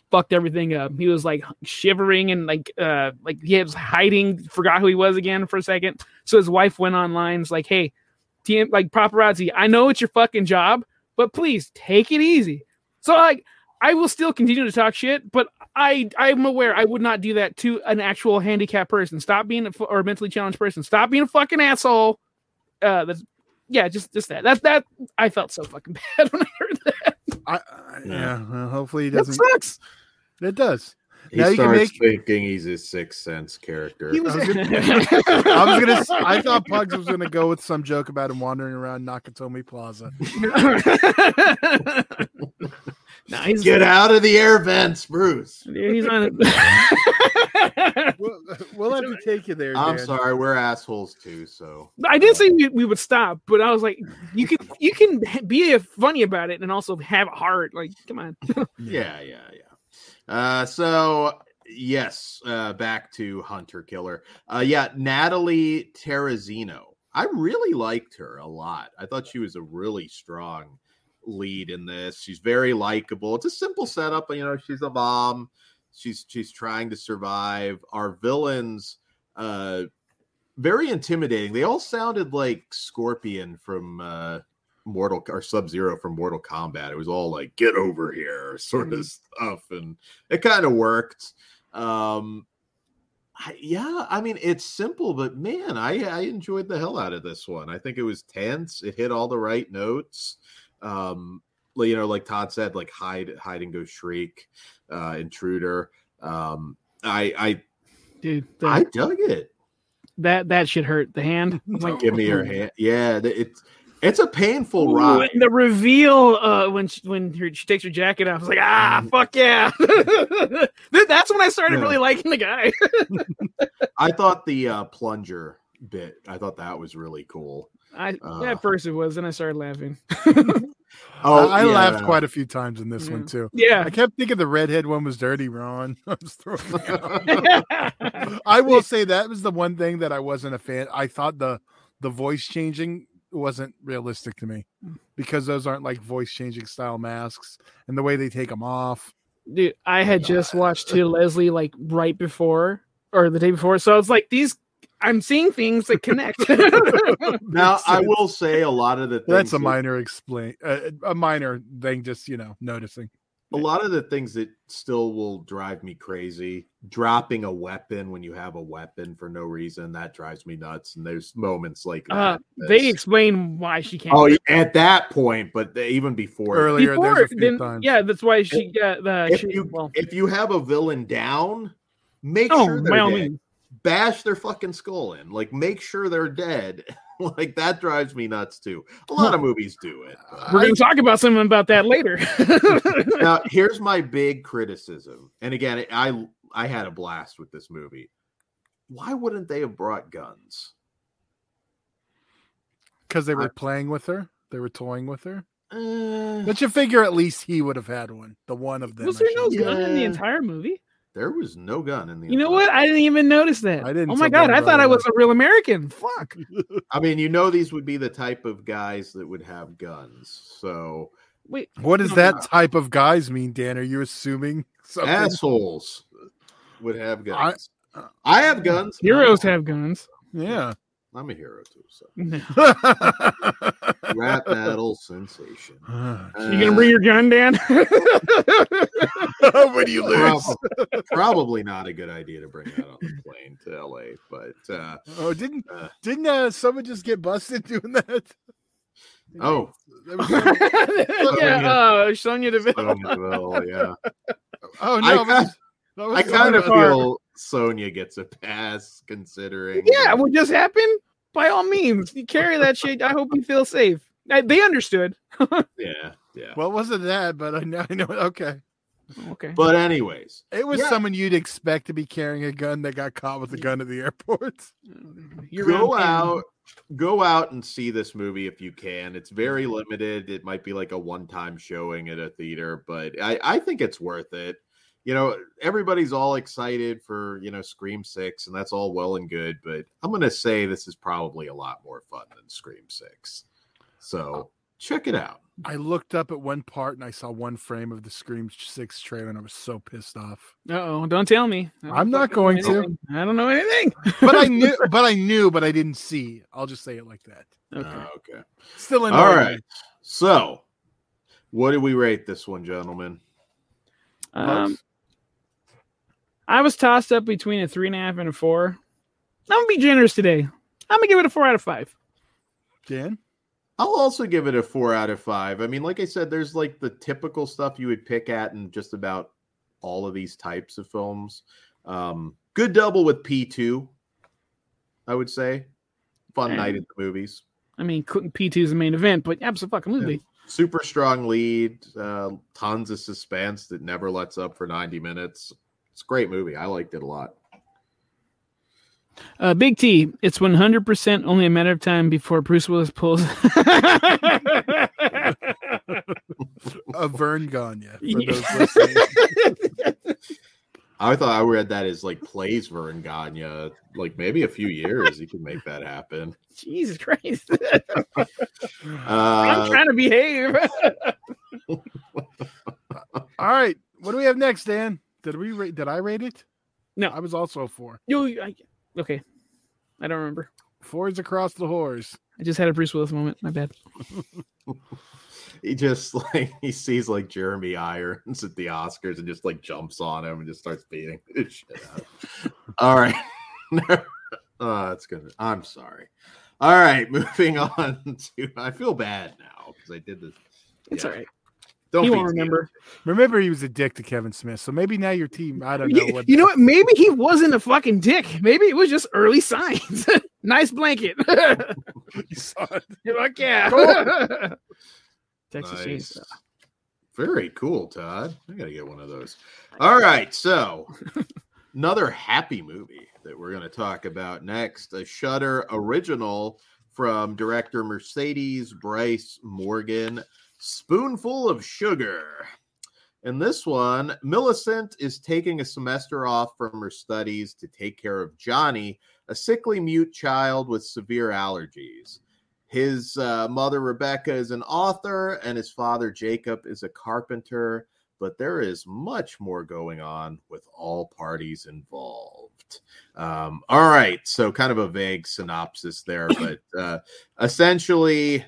fucked everything up he was like shivering and like uh like he was hiding forgot who he was again for a second so his wife went online was like hey tm like paparazzi i know it's your fucking job but please take it easy so like i will still continue to talk shit but i i'm aware i would not do that to an actual handicapped person stop being a or a mentally challenged person stop being a fucking asshole uh that's yeah just just that that that i felt so fucking bad when i heard that I, I Yeah. yeah. well, hopefully he doesn't. sucks It does. He now you can starts make- thinking he's a sixth sense character. he was I was I was gonna. s- I thought Pugs was gonna go with some joke about him wandering around Nakatomi Plaza. nah, he's Get out of the air vents, Bruce. he's on We'll, we'll have to take you there. I'm Dan. sorry, we're assholes too. So I didn't say we, we would stop, but I was like, you can you can be funny about it and also have a heart. Like, come on. yeah, yeah, yeah. Uh, so yes, uh, back to Hunt Her, Kill Her. Uh, yeah, Natalie Terrazzino. I really liked her a lot. I thought she was a really strong lead in this. She's very likable. It's a simple setup, you know. She's a mom. She's she's trying to survive. Our villains, uh, very intimidating. They all sounded like Scorpion from uh, Mortal or Sub Zero from Mortal Kombat. It was all like "get over here" sort of stuff, and it kind of worked. Um, I, yeah, I mean it's simple, but man, I I enjoyed the hell out of this one. I think it was tense. It hit all the right notes. Um, you know, like Todd said, like hide, hide and go shriek, uh, intruder. Um, I I Dude, the, I dug it. that that should hurt. The hand. Like, Give me your hand. Yeah, it's it's a painful Ooh, ride. and the reveal uh, when she, when her, she takes her jacket off, I was like, ah, fuck yeah. That's when I started Yeah. really liking the guy. I thought the uh, plunger bit. I thought that was really cool. I Uh. at first it was, and I started laughing. Oh, I, I yeah. laughed quite a few times in this one too. Yeah. I kept thinking the redhead one was dirty, Ron. I was throwing. I will say that was the one thing that I wasn't a fan. I thought the the voice changing wasn't realistic to me because those aren't like voice changing style masks and the way they take them off. Dude, I had just watched to Leslie like right before or the day before, so I was like these. I'm seeing things that connect. Now I will say a lot of the things That's a minor explain, uh, a minor thing. Just you know, noticing. A lot of the things that still will drive me crazy dropping a weapon when you have a weapon for no reason that drives me nuts and there's moments like that uh, they explain why she can't. oh at that point but the- even before Earlier, before, there's a few then, times. yeah, that's why she got the. if she, you well, if you have a villain down make oh, sure they're dead. means. bash their fucking skull in like make sure they're dead like that drives me nuts too a lot of movies do it We're going to talk about something about that later. now here's my big criticism and again i i had a blast with this movie why wouldn't they have brought guns because they were I- playing with her. They were toying with her. Uh, But you figure at least he would have had one. The one of them. Was there no say. gun in the entire movie? There was no gun in the You know entire- what? I didn't even notice that. I didn't Oh my god! I thought I was a real American. Fuck. i mean you know these would be the type of guys that would have guns so Wait. What does that no. type of guys mean, Dan? Are you assuming something? assholes would have I- guns i, have guns Heroes have guns. Yeah. I'm a hero too so rap battle sensation You gonna bring your gun, Dan? when you lose. Prob- probably not a good idea to bring that on the plane to LA, but uh, Oh, didn't Uh. didn't uh, someone just get busted doing that? oh, There was some- yeah. Uh, Sonya Deville. Sonyaville, yeah. oh no, I that was- I kind of someone- feel Sonya gets a pass considering. Yeah, what just happened? By all means, you carry that shit. I hope you feel safe. I, they understood. yeah, yeah. Well, it wasn't that, but I know. I know. Okay, Okay. But anyways, it was Yeah. someone you'd expect to be carrying a gun that got caught with a gun at the airport. You're go around out, go out and see this movie if you can. It's very limited. It might be like a one-time showing at a theater, but I, I think it's worth it. You know, everybody's all excited for you know Scream Six, and that's all well and good. But I'm gonna say this is probably a lot more fun than Scream Six. So check it out. I looked up at one part and I saw one frame of the Scream Six trailer, and I was so pissed off. Uh oh, don't tell me. I don't I'm not fucking know going to. I don't know anything. But I knew, but I knew, but I didn't see. I'll just say it like that. Okay. Uh, okay. Still in. All right. So, what do we rate this one, gentlemen? Um, I was tossed up between a three and a half and a four. I'm gonna be generous today. I'm gonna give it a four out of five. Dan. I'll also give it a four out of five. I mean, like I said, there's like the typical stuff you would pick at in just about all of these types of films. Um, good double with P2, I would say. Fun Yeah. night at the movies. I mean, P two is the main event, but absolutely. Super strong lead, uh, tons of suspense that never lets up for 90 minutes. It's a great movie. I liked it a lot. Uh, Big T, it's 100% only a matter of time before Bruce Willis pulls. A Verne Gagne. Yeah. I thought I read that as like plays Verne Gagne. Like maybe a few years, he can make that happen. Jesus Christ. Uh, I'm trying to behave. All right. What do we have next, Dan? Did we rate? Did I rate it? No. I was also a four. Yo, I, okay. I don't remember. Fours across the horse. I just had a Bruce Willis moment. My bad. he just like he sees like Jeremy Irons at the Oscars and just like jumps on him and just starts beating his shit out. All right. oh, that's good. I'm sorry. All right, moving on to I feel bad now because I did this. It's Yeah. all right. Don't he won't remember. Remember, he was a dick to Kevin Smith. So maybe now your team. I don't know You, what. you know what? Maybe he wasn't a fucking dick. Maybe it was just early signs. nice blanket. you saw it. Fuck yeah. Texas Nice. Chainsaw. Very cool, Todd. I gotta get one of those. All right, so another happy movie that we're gonna talk about next, a Shudder original from director Mercedes Bryce Morgan, Spoonful of Sugar. In this one, Millicent is taking a semester off from her studies to take care of Johnny, a sickly mute child with severe allergies. His uh, mother, Rebecca, is an author, and his father, Jacob, is a carpenter. But there is much more going on with all parties involved. Um, all right, so kind of a vague synopsis there, but uh, essentially,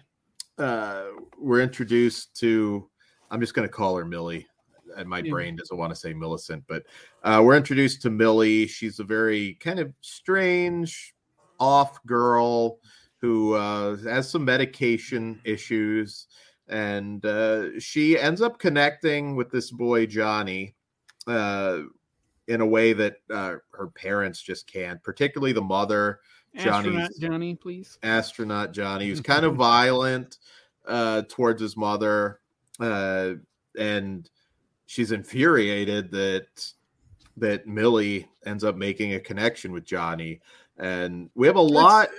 uh, we're introduced to. I'm just going to call her Millie. And my Yeah. brain doesn't want to say Millicent, but uh, we're introduced to Millie. She's a very kind of strange, off girl who uh, has some medication issues, and uh, she ends up connecting with this boy Johnny uh, in a way that uh, her parents just can't, particularly the mother, Astronaut Johnny, please. astronaut Johnny, who's kind of violent uh, towards his mother, uh, and she's infuriated that that Millie ends up making a connection with Johnny, and we have a lot.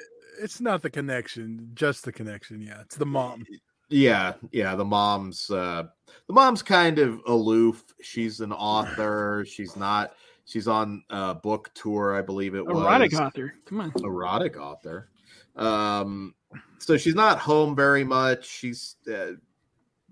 It's not the connection, just the connection. Yeah, it's the mom. Yeah, yeah. The mom's uh the mom's kind of aloof. She's an author. She's not. She's on a book tour, I believe it was. Erotic author. Come on. Erotic author. Um, so she's not home very much. She's, uh,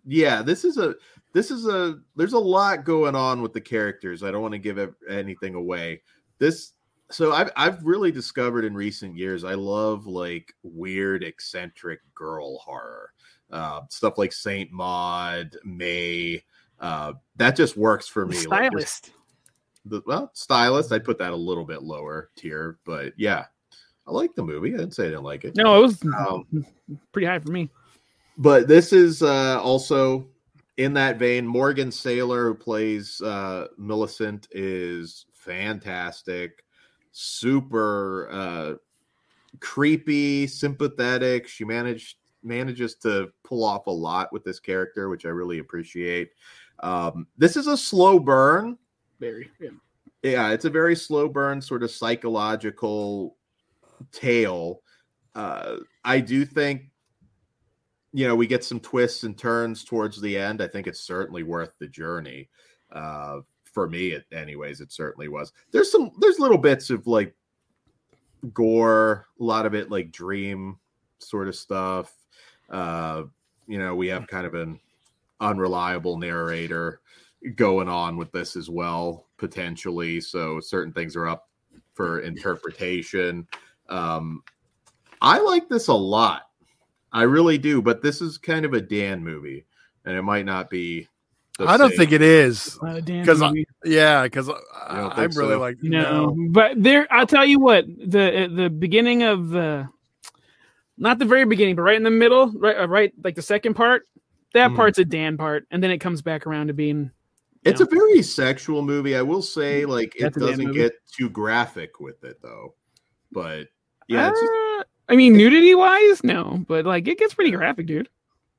yeah. This is a. This is a. There's a lot going on with the characters. I don't want to give anything away. This. So I've I've really discovered in recent years I love like weird eccentric girl horror uh, stuff like Saint Maud, May. Uh, that just works for me. Like, Stylist. The well, stylist. I put that a little bit lower tier, but yeah, I like the movie. I didn't say I didn't like it. no, it was Um, pretty high for me. but this is uh, also in that vein. Morgan Saylor, who plays uh, Millicent, is fantastic. Super uh, creepy, sympathetic. She managed manages to pull off a lot with this character, which I really appreciate. Um, this is a slow burn. Very. Yeah. yeah it's a very slow burn sort of psychological tale. Uh i do think you know we get some twists and turns towards the end. I think it's certainly worth the journey. Uh for me it anyways it certainly was. There's some there's little bits of like gore a lot of it like dream sort of stuff. Uh you know we have kind of an unreliable narrator going on with this as well potentially so certain things are up for interpretation um i like this a lot i really do but this is kind of a dan movie and it might not be the I don't same. think it is. Uh, Dan 'Cause I- movie. Yeah, because I, I think really so? like No, but there. I'll tell you what. The the beginning of the, not the very beginning, but right in the middle, right, uh, right, like the second part. That Mhm. part's a Dan part, and then it comes back around to being. It's Yeah. a very sexual movie i will say like it That's doesn't get too graphic with it though but yeah it's just, Uh, I mean, nudity wise, no, but like it gets pretty graphic, dude.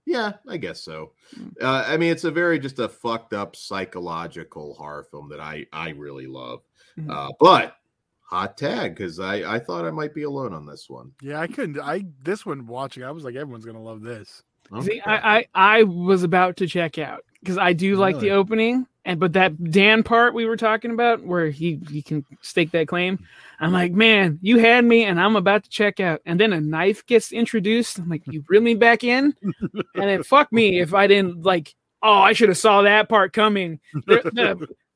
Yeah, I guess so. Mm. Uh, I mean, it's a very just a fucked up psychological horror film that I I really love. Mhm. Uh, but hot tag because I I thought I might be alone on this one. Yeah, I couldn't. I this one watching, I was like, everyone's gonna love this. See, I, I I was about to check out because I do like the opening, and but that Dan part we were talking about where he he can stake that claim, I'm like, man, you had me, and I'm about to check out, and then a knife gets introduced. I'm like, you reel me back in, and then fuck me if I didn't like. Oh, I should have saw that part coming.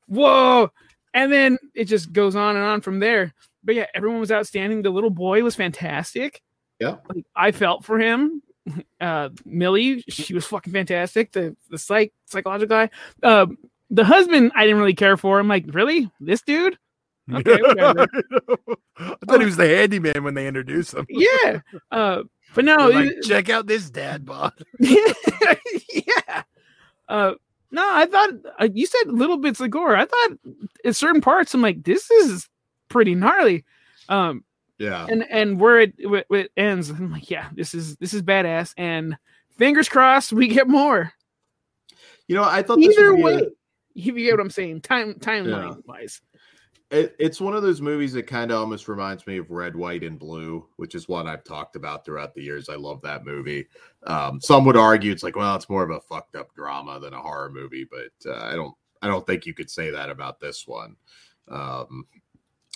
Whoa, and then it just goes on and on from there. But yeah, everyone was outstanding. The little boy was fantastic. Yeah. Like, I felt for him uh Millie, she was fucking fantastic. The the psych psychological guy. Uh, the husband I didn't really care for. I'm like, really? This dude? Okay, whatever. I thought he was the handyman when they introduced him. Yeah. Uh but no, like, it- check out this dad bod. yeah. Uh No, I thought uh, you said little bits of gore. I thought in certain parts, I'm like, this is pretty gnarly. Um, Yeah. and and where it, where it ends, I'm like, yeah, this is this is badass. And fingers crossed, we get more. You know, I thought this Either would be a- way, you get what I'm saying. Time timeline wise, it, it's one of those movies that kind of almost reminds me of Red, White, and Blue, which is one I've talked about throughout the years. I love that movie. Um, some would argue it's like, well, it's more of a fucked up drama than a horror movie, but uh, I don't, I don't think you could say that about this one. Um,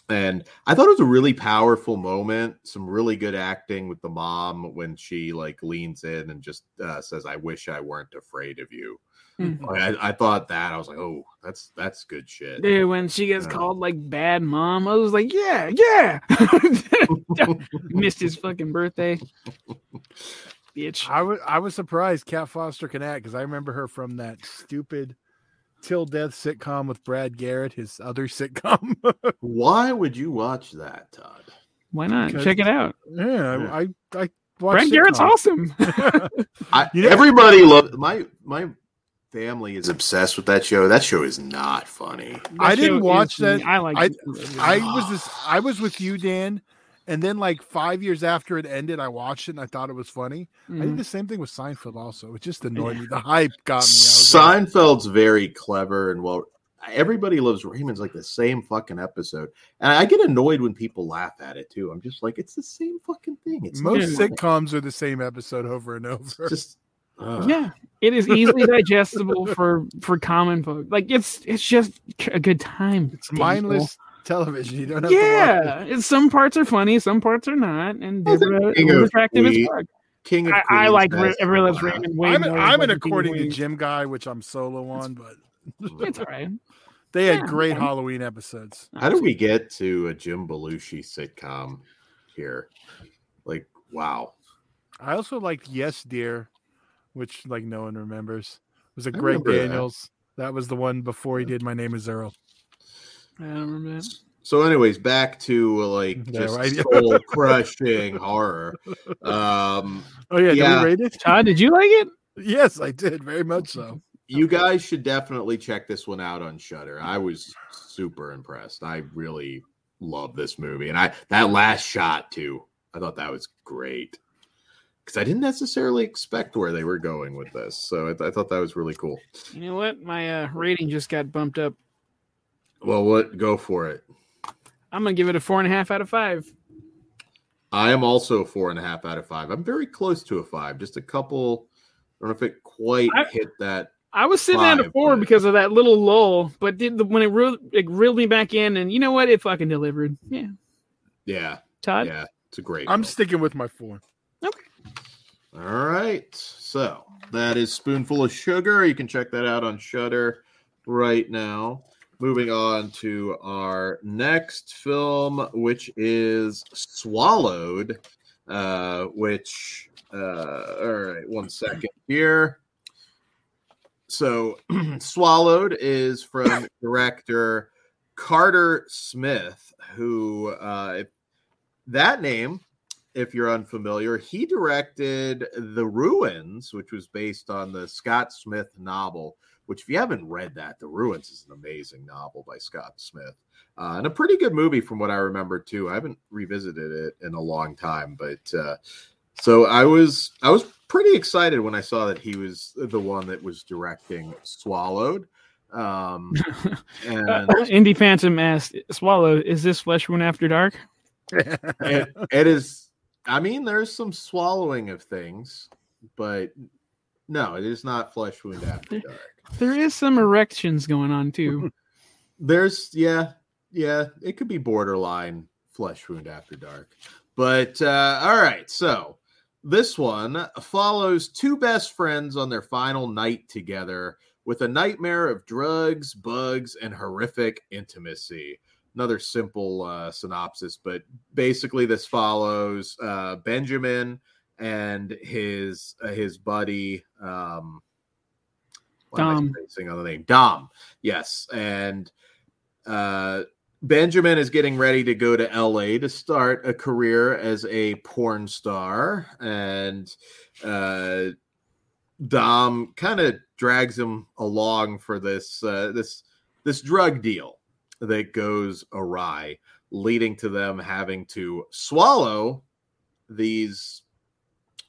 and I thought it was a really powerful moment. Some really good acting with the mom when she like leans in and just uh, says, "I wish I weren't afraid of you." Mhm. Like, I, I thought that I was like, "Oh, that's that's good shit." dude. When she gets Yeah. called like bad mom, I was like, yeah, yeah. Missed his fucking birthday, bitch. I was I was surprised Kat Foster can act because I remember her from that stupid till death sitcom with Brad Garrett, his other sitcom. Why would you watch that, Todd? Why not? Because- Check it out. yeah, Yeah. I I Brad watched Garrett's awesome. I, everybody loves my my family is obsessed with that show. That show is not funny. I didn't watch is- that. I like. I- I was this I was with you, Dan, and then like five years after it ended, I watched it and I thought it was funny. I did Mhm. the same thing with Seinfeld. Also, it just annoyed me. The hype got me. I was like, Seinfeld's very clever and well. Everybody loves Raymond's like the same fucking episode, and I get annoyed when people laugh at it too. I'm just like, it's the same fucking thing. It's not most funny. sitcoms are the same episode over and over. It's just ugh. Yeah, it is easily digestible for for common folk. Like it's it's just a good time. It's people. mindless television. You don't have to watch Yeah, it's, some parts are funny, some parts are not, and I think Deborah King attractive as Queens- fuck. King of I, I like has Re- Everyone Loves. Raymond way I'm, more. I'm an according to Jim guy, which I'm solo on, but It's all right. they had great okay. Halloween episodes. How do we get to a Jim Belushi sitcom here? Like, wow. I also liked Yes Dear, which like no one remembers. It was a I Greg remember that. Daniels. That. was the one before he did My Name Is Earl. I don't remember that. So, anyways, back to uh, like Yeah, just right. soul crushing horror. Um, Oh yeah, Yeah. did we rate it? Todd, did you like it? Yes, I did very much so. you guys should definitely check this one out on Shudder. I was super impressed. I really love this movie, and I that last shot too. I thought that was great because I didn't necessarily expect where they were going with this. So I, th- I thought that was really cool. You know what? My uh, rating just got bumped up. Well, what? Go for it. I'm gonna give it a four and a half out of five. I am also a four and a half out of five. I'm very close to a five. Just a couple. I don't know if it quite I- hit that. I was sitting at a four but- because of that little lull, but did the, when it, re- it reeled me back in, and you know what? It fucking delivered. Yeah, Yeah, Todd. yeah, it's a great. I'm film. sticking with my four. All right. So that is Spoonful of Sugar. You can check that out on Shudder right now. Moving on to our next film, which is Swallowed, uh, which, uh, all right, one second here. So, Swallowed is from director Carter Smith, who, uh, that name if you're unfamiliar, he directed The Ruins, which was based on the Scott Smith novel. Which, if you haven't read that, The Ruins is an amazing novel by Scott Smith, uh, and a pretty good movie from what I remember too. I haven't revisited it in a long time, but uh, so I was I was pretty excited when I saw that he was the one that was directing Swallowed. Um, and Uh, Indie Phantom asked, "Swallow, is this Flesh Wound After Dark?" it, it is i mean there's some swallowing of things but no it is not flesh wound after dark. There is some erections going on too. there's yeah yeah it could be borderline flesh wound after dark. But uh all right so this one follows two best friends on their final night together with a nightmare of drugs bugs and horrific intimacy another simple uh, synopsis, but basically this follows uh, Benjamin and his uh, his buddy. Um, am Dom. spacing on the name Dom. Yes, and uh, Benjamin is getting ready to go to L.A. to start a career as a porn star, and uh, Dom kind of drags him along for this uh, this this drug deal that goes awry, leading to them having to swallow these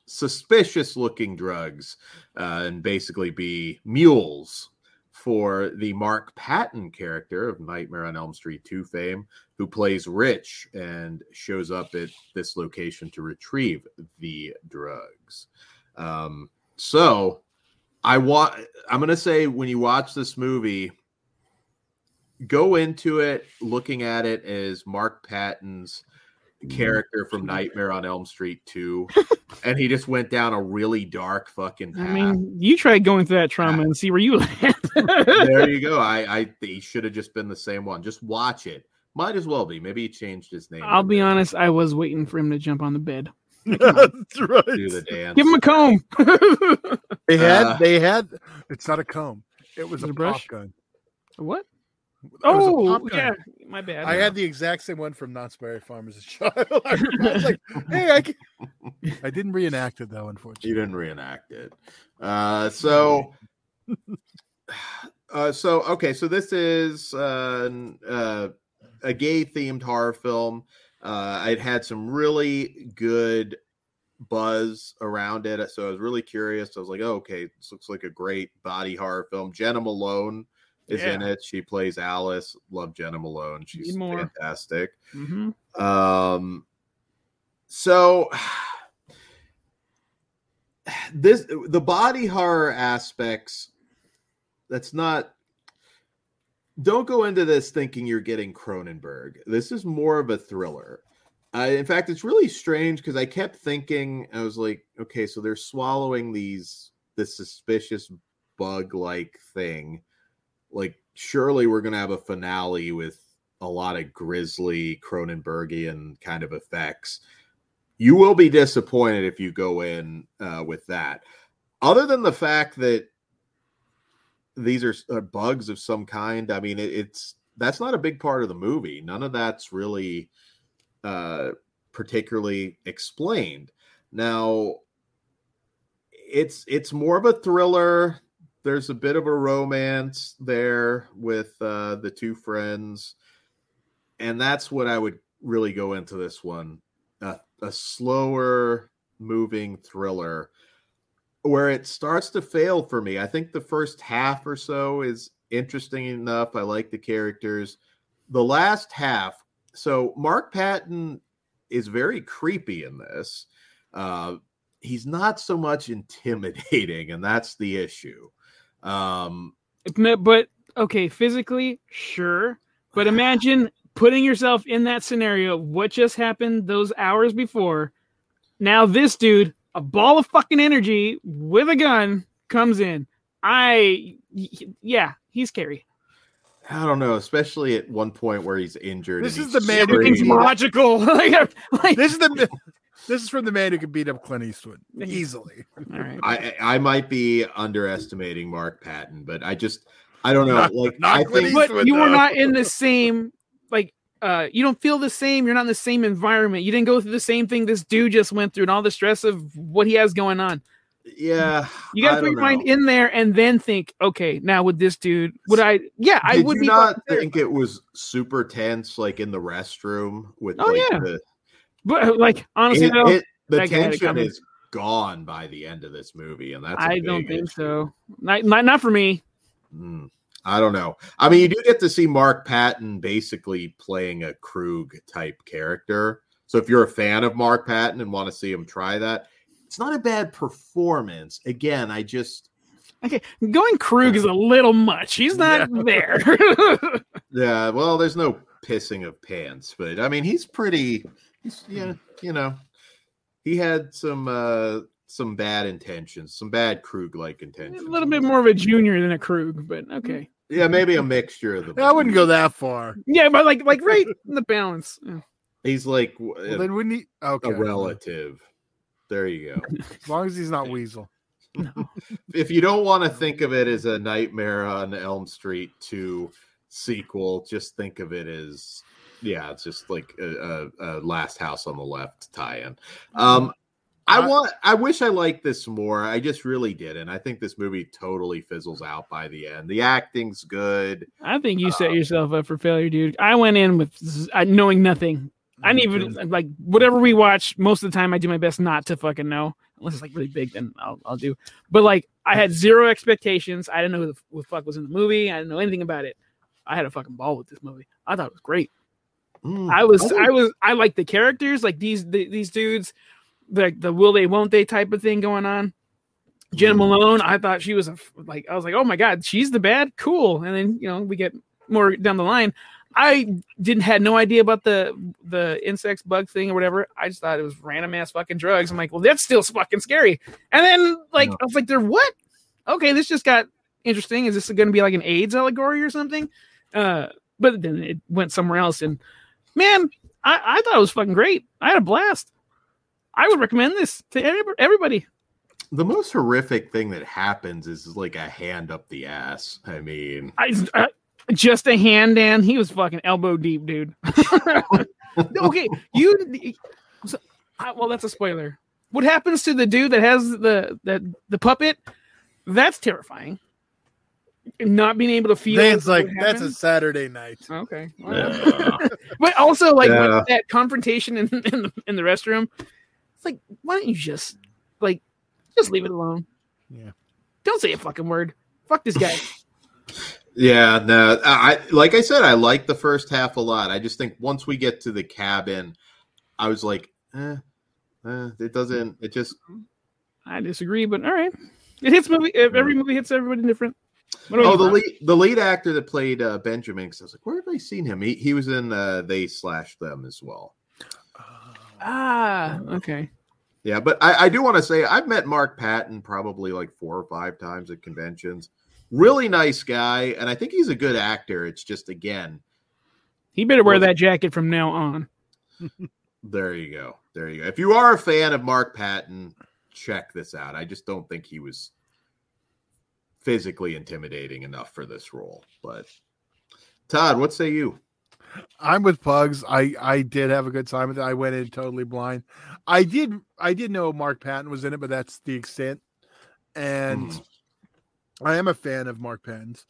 suspicious looking drugs uh, and basically be mules for the Mark Patton character of Nightmare on Elm Street 2 fame, who plays Rich and shows up at this location to retrieve the drugs. Um, so I want I'm gonna say when you watch this movie, go into it looking at it as Mark Patton's character from Nightmare on Elm Street 2. and he just went down a really dark fucking path. I mean, you try going through that trauma and see where you land. there you go. I I he should have just been the same one. Just watch it. Might as well be. Maybe he changed his name. I'll be honest, I was waiting for him to jump on the bed. That's right. Do the dance. Give him a comb. They had Uh, they had it's not a comb. It was a, a brush? pop gun. what? It was a Oh, yeah. My bad. I had the exact same one from Knott's Berry Farm as a child. I was like, hey, I, can... I didn't reenact it though, unfortunately. You didn't reenact it. Uh, so, uh, so okay, so this is uh, uh, a gay themed horror film. Uh, it had some really good buzz around it, so I was really curious. I was like, oh, okay, this looks like a great body horror film. Jena Malone is in it. She plays Alice. Love Jena Malone. She's fantastic. hmm Um, so this the body horror aspects. That's not. Don't go into this thinking you're getting Cronenberg. This is more of a thriller. Uh, in fact, it's really strange because I kept thinking I was like, okay, so they're swallowing these this suspicious bug-like thing. Like, surely we're gonna have a finale with a lot of grisly Cronenbergian kind of effects. You will be disappointed if you go in uh, with that. Other than the fact that these are uh, bugs of some kind, I mean, it, it's that's not a big part of the movie. None of that's really uh, particularly explained. Now, it's it's more of a thriller. There's a bit of a romance there with uh, the two friends and that's what I would really go into this one a, a slower moving thriller where it starts to fail for me. I think the first half or so is interesting enough. I like the characters. The last half, so Mark Patton is very creepy in this. Uh, he's not so much intimidating, and that's the issue. Um, But okay, physically, sure. But imagine putting yourself in that scenario. What just happened those hours before? Now this dude, a ball of fucking energy with a gun, comes in. I, yeah, he's scary. I don't know, especially at one point where he's injured. This and is the man who Everything's can logical. like, like, This is the this is from the man who can beat up Clint Eastwood easily. all right. I I might be underestimating Mark Patton, but I just I don't know. Not- like not I Clint think Eastwood. but you were not in the same like uh you don't feel the same you're not in the same environment you didn't go through the same thing this dude just went through and all the stress of what he has going on yeah, you gotta put your mind in there and then think okay now with this dude would i yeah i would you not think it was super tense, like in the restroom with Oh, like yeah. the but like honestly it- though it- the that guy had it tension is gone by the end of this movie, and that's I don't think so not, not not for me Mm, I don't know. I mean, you do get to see Mark Patton basically playing a Krug type character. So if you're a fan of Mark Patton and want to see him try that, it's not a bad performance. Again, I just okay going krug is a little much he's not there yeah. Well, there's no pissing of pants, but I mean, he's pretty. He's yeah, you know, he had some uh some bad intentions, some bad Krug like intentions. a little bit more of a junior than a krug but okay Yeah, maybe a mixture of the. I wouldn't go that far. yeah but like like right in the balance Yeah. He's like w- Well, then wouldn't he? Okay, a relative. There you go. as long as he's not Weasel. if you don't want to think of it as a Nightmare on Elm Street 2 sequel, just think of it as yeah, it's just like a, a, a Last House on the Left tie-in. Um, I want. I wish I liked this more. I just really didn't. I think this movie totally fizzles out by the end. The acting's good. I think you set yourself up for failure, dude. I went in with uh, knowing nothing. I didn't even like whatever we watch. Most of the time, I do my best not to fucking know, unless it's like really big. Then I'll I'll do. But like, I had zero expectations. I didn't know who the, who the fuck was in the movie. I didn't know anything about it. I had a fucking ball with this movie. I thought it was great. Mm. I was think- I was I like the characters, like these the, these dudes, like the will they won't they type of thing going on. Jen Mhm. Malone, I thought she was a like I was like, oh my god, she's the bad, cool. And then you know we get more down the line. I didn't had no idea about the the insects bug thing or whatever. I just thought it was random ass fucking drugs. I'm like, well, that's still fucking scary. And then like. I was like, they're what? Okay, this just got interesting. Is this going to be like an AIDS allegory or something? Uh, but then it went somewhere else. And man, I, I thought it was fucking great. I had a blast. I would recommend this to everybody. the most horrific thing that happens is like a hand up the ass. I mean, I, I just a hand, Dan. He was fucking elbow deep, dude. okay, you. so- I- well, that's a spoiler. What happens to the dude that has the the the puppet? That's terrifying. Not being able to feel. Dan's like, that's a? Saturday night. okay. uh, But also, like Yeah. with that confrontation in, in the in the restroom, it's like, why don't you just like just leave it alone? Yeah. Don't say a fucking word. Fuck this guy. yeah, no. I like I said, I like the first half a lot. I just think once we get to the cabin, I was like, eh, eh, it doesn't. It just I disagree, but all right. It hits movie. Every movie hits everybody different. What about Oh, the lead, the lead actor that played uh, Benjamin. 'cause I was like, where have I seen him? He he was in uh, They Slash Them as well. Ah, okay. Yeah, but I, I do want to say I've met Mark Patton probably like four or five times at conventions. Really nice guy, and I think he's a good actor. It's just again, He better wear Well- that jacket from now on. there you go, there you go. If you are a fan of Mark Patton, check this out. I just don't think he was physically intimidating enough for this role. But Todd, what say you? I'm with Pugs. I I did have a good time with it. I went in totally blind. I did I did know Mark Patton was in it, but that's the extent. And Mhm. I am a fan of Mark Patton's.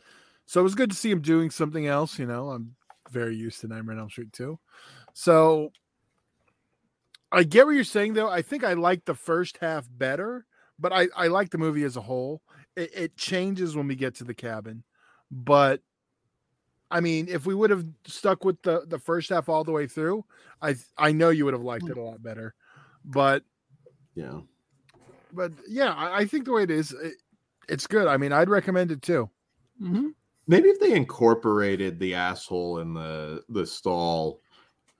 So it was good to see him doing something else, you know. I'm very used to Nightmare on Elm Street too. So I get what you're saying though. I think I like the first half better, but I I like the movie as a whole. It, it changes when we get to the cabin, but I mean, if we would have stuck with the the first half all the way through, I I know you would have liked it a lot better. But Yeah. but yeah, I, I think the way it is, it, it's good. I mean, I'd recommend it too. hmm Maybe if they incorporated the asshole in the the stall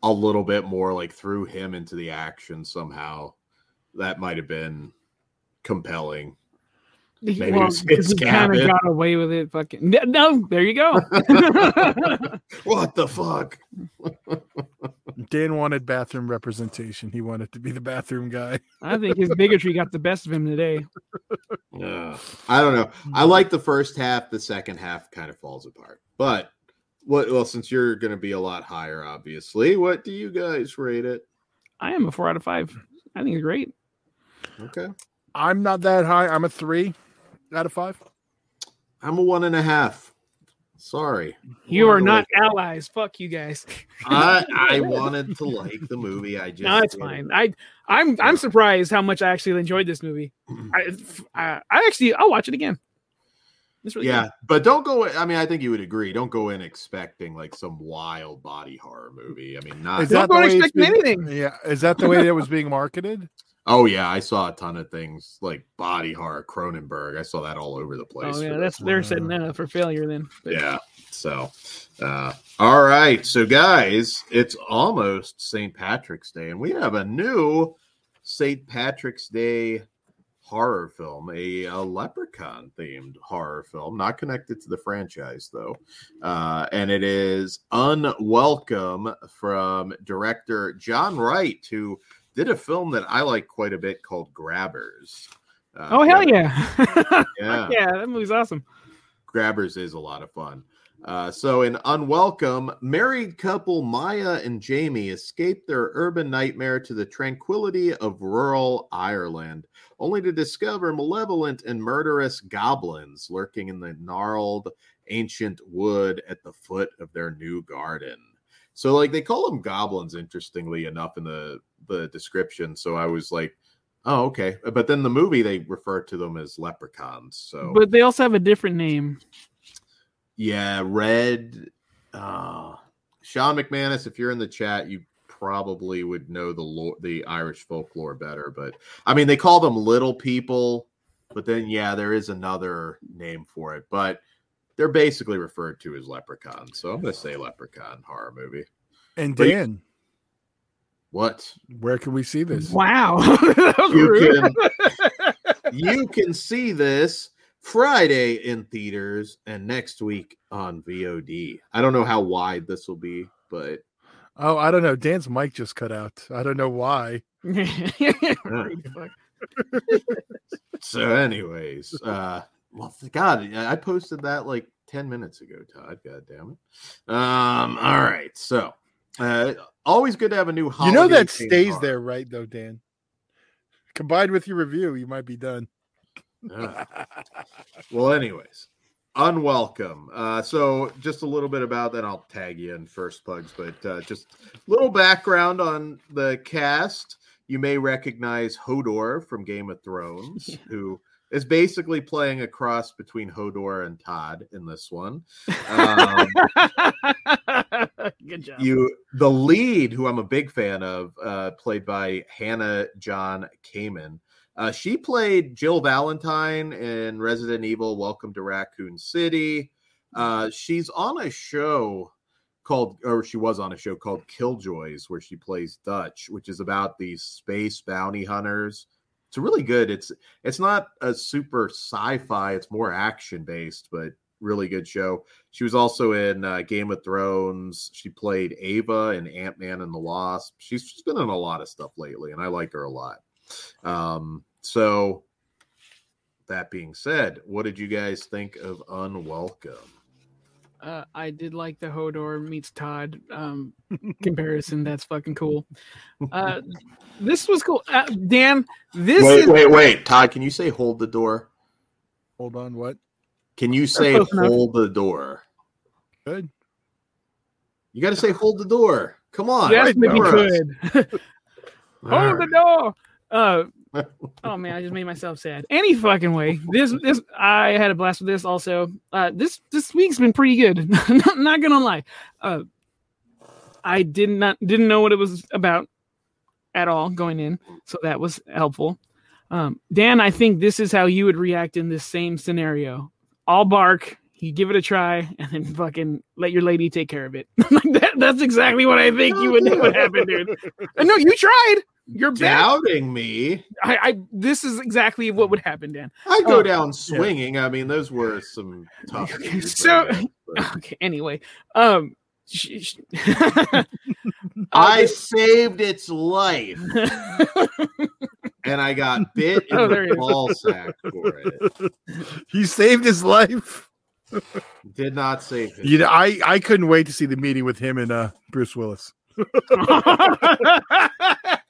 a little bit more, like threw him into the action somehow, that might have been compelling. Maybe well, it's- because it's he kind of got away with it. Fucking no, no, there you go. What the fuck? Dan wanted bathroom representation. He wanted to be the bathroom guy. I think his bigotry got the best of him today. Yeah. I don't know. I like the first half. The second half kind of falls apart. But what? Well, since you're going to be a lot higher, obviously, what do you guys rate it? I am a four out of five. I think it's great. Okay, I'm not that high. I'm a three out of five. I'm a one and a half. Sorry, You are not like- allies. Fuck you guys. I I wanted to like the movie. I just no, it's didn't. fine. I I'm I'm surprised how much I actually enjoyed this movie. I I, I actually I'll watch it again. It's really Yeah, good. but don't go. I mean, I think you would agree. Don't go in expecting like some wild body horror movie. I mean, not. Is Don't that go the way expecting anything. Yeah, is that the way it was being marketed? Oh yeah, I saw a ton of things like body horror, Cronenberg. I saw that all over the place. Oh yeah, that's they're setting that up for failure then. yeah. So, uh, all right. So, guys, it's almost St. Patrick's Day, and we have a new St. Patrick's Day horror film, a, a leprechaun themed horror film, not connected to the franchise though. Uh, and it is Unwelcome from director Jon Wright, who did a film that I like quite a bit called Grabbers. Uh, Oh hell yeah. Yeah. yeah, that movie's awesome. Grabbers is a lot of fun. Uh, so, in Unwelcome, married couple Maya and Jamie escape their urban nightmare to the tranquility of rural Ireland, only to discover malevolent and murderous goblins lurking in the gnarled ancient wood at the foot of their new garden. So, like, they call them goblins, interestingly enough, in the, the description. So, I was like, oh, okay. But then the movie, they refer to them as leprechauns. So, But they also have a different name. yeah, Red. Uh, Sean McManus, if you're in the chat, you probably would know the lore, the Irish folklore better. But I mean, they call them little people, but then yeah, there is another name for it. But they're basically referred to as leprechauns. So I'm going to say leprechaun horror movie. And But you- Dan, What where can we see this? Wow. You can you can see this Friday in theaters and next week on VOD. I don't know how wide this will be, but Oh, I don't know. Dan's mic just cut out. I don't know why. So anyways uh well god i posted that like 10 minutes ago todd god damn it um all right so uh always good to have a new you know that stays there, right? Though, Dan. Combined with your review, you might be done. Ugh. well anyways unwelcome uh so just a little bit about that i'll tag you in first plugs but uh just little background on the cast you may recognize hodor from game of thrones who is basically playing a cross between hodor and todd in this one. Um, Good job. you the lead who i'm a big fan of uh played by hannah john kamen uh, she played jill valentine in resident evil welcome to raccoon city. Uh, she's on a show called or she was on a show called killjoys where she plays dutch which is about these space bounty hunters it's really good it's it's not a super sci-fi it's more action based but really good show she was also in uh, Game of Thrones. She played Ava in Ant Man and the Wasp. She's, she's been in a lot of stuff lately, and I like her a lot. Um, so, that being said, what did you guys think of Unwelcome? Uh, I did like the Hodor meets Todd um, comparison. That's fucking cool. Uh, this was cool. Uh, Dan, this wait, is wait, wait. Todd, can you say hold the door? Hold on, what? Can you say close enough. hold the door? Good. You got to say hold the door. Come on. yes, write maybe for us. could. All Hold the door. Uh, oh man, I just made myself sad. Any fucking way. This this I had a blast with this also. Uh this this week's been pretty good. not, not gonna lie. Uh I did not didn't know what it was about at all going in, so that was helpful. Um Dan, I think this is how you would react in this same scenario. All bark, you give it a try, and then fucking let your lady take care of it. Like that, that's exactly what I think you would would happen, dude. Uh, No, you tried. You're bad. Doubting me. I, I this is exactly what would happen, Dan. I go Oh, down swinging. I mean, those were some tough. Okay, so- I Okay. Anyway, um, sh- sh- I saved its life, and I got bit in Oh, there he the is. ball sack for it. He saved his life. Did not save it. You know, I I couldn't wait to see the meeting with him and uh Bruce Willis.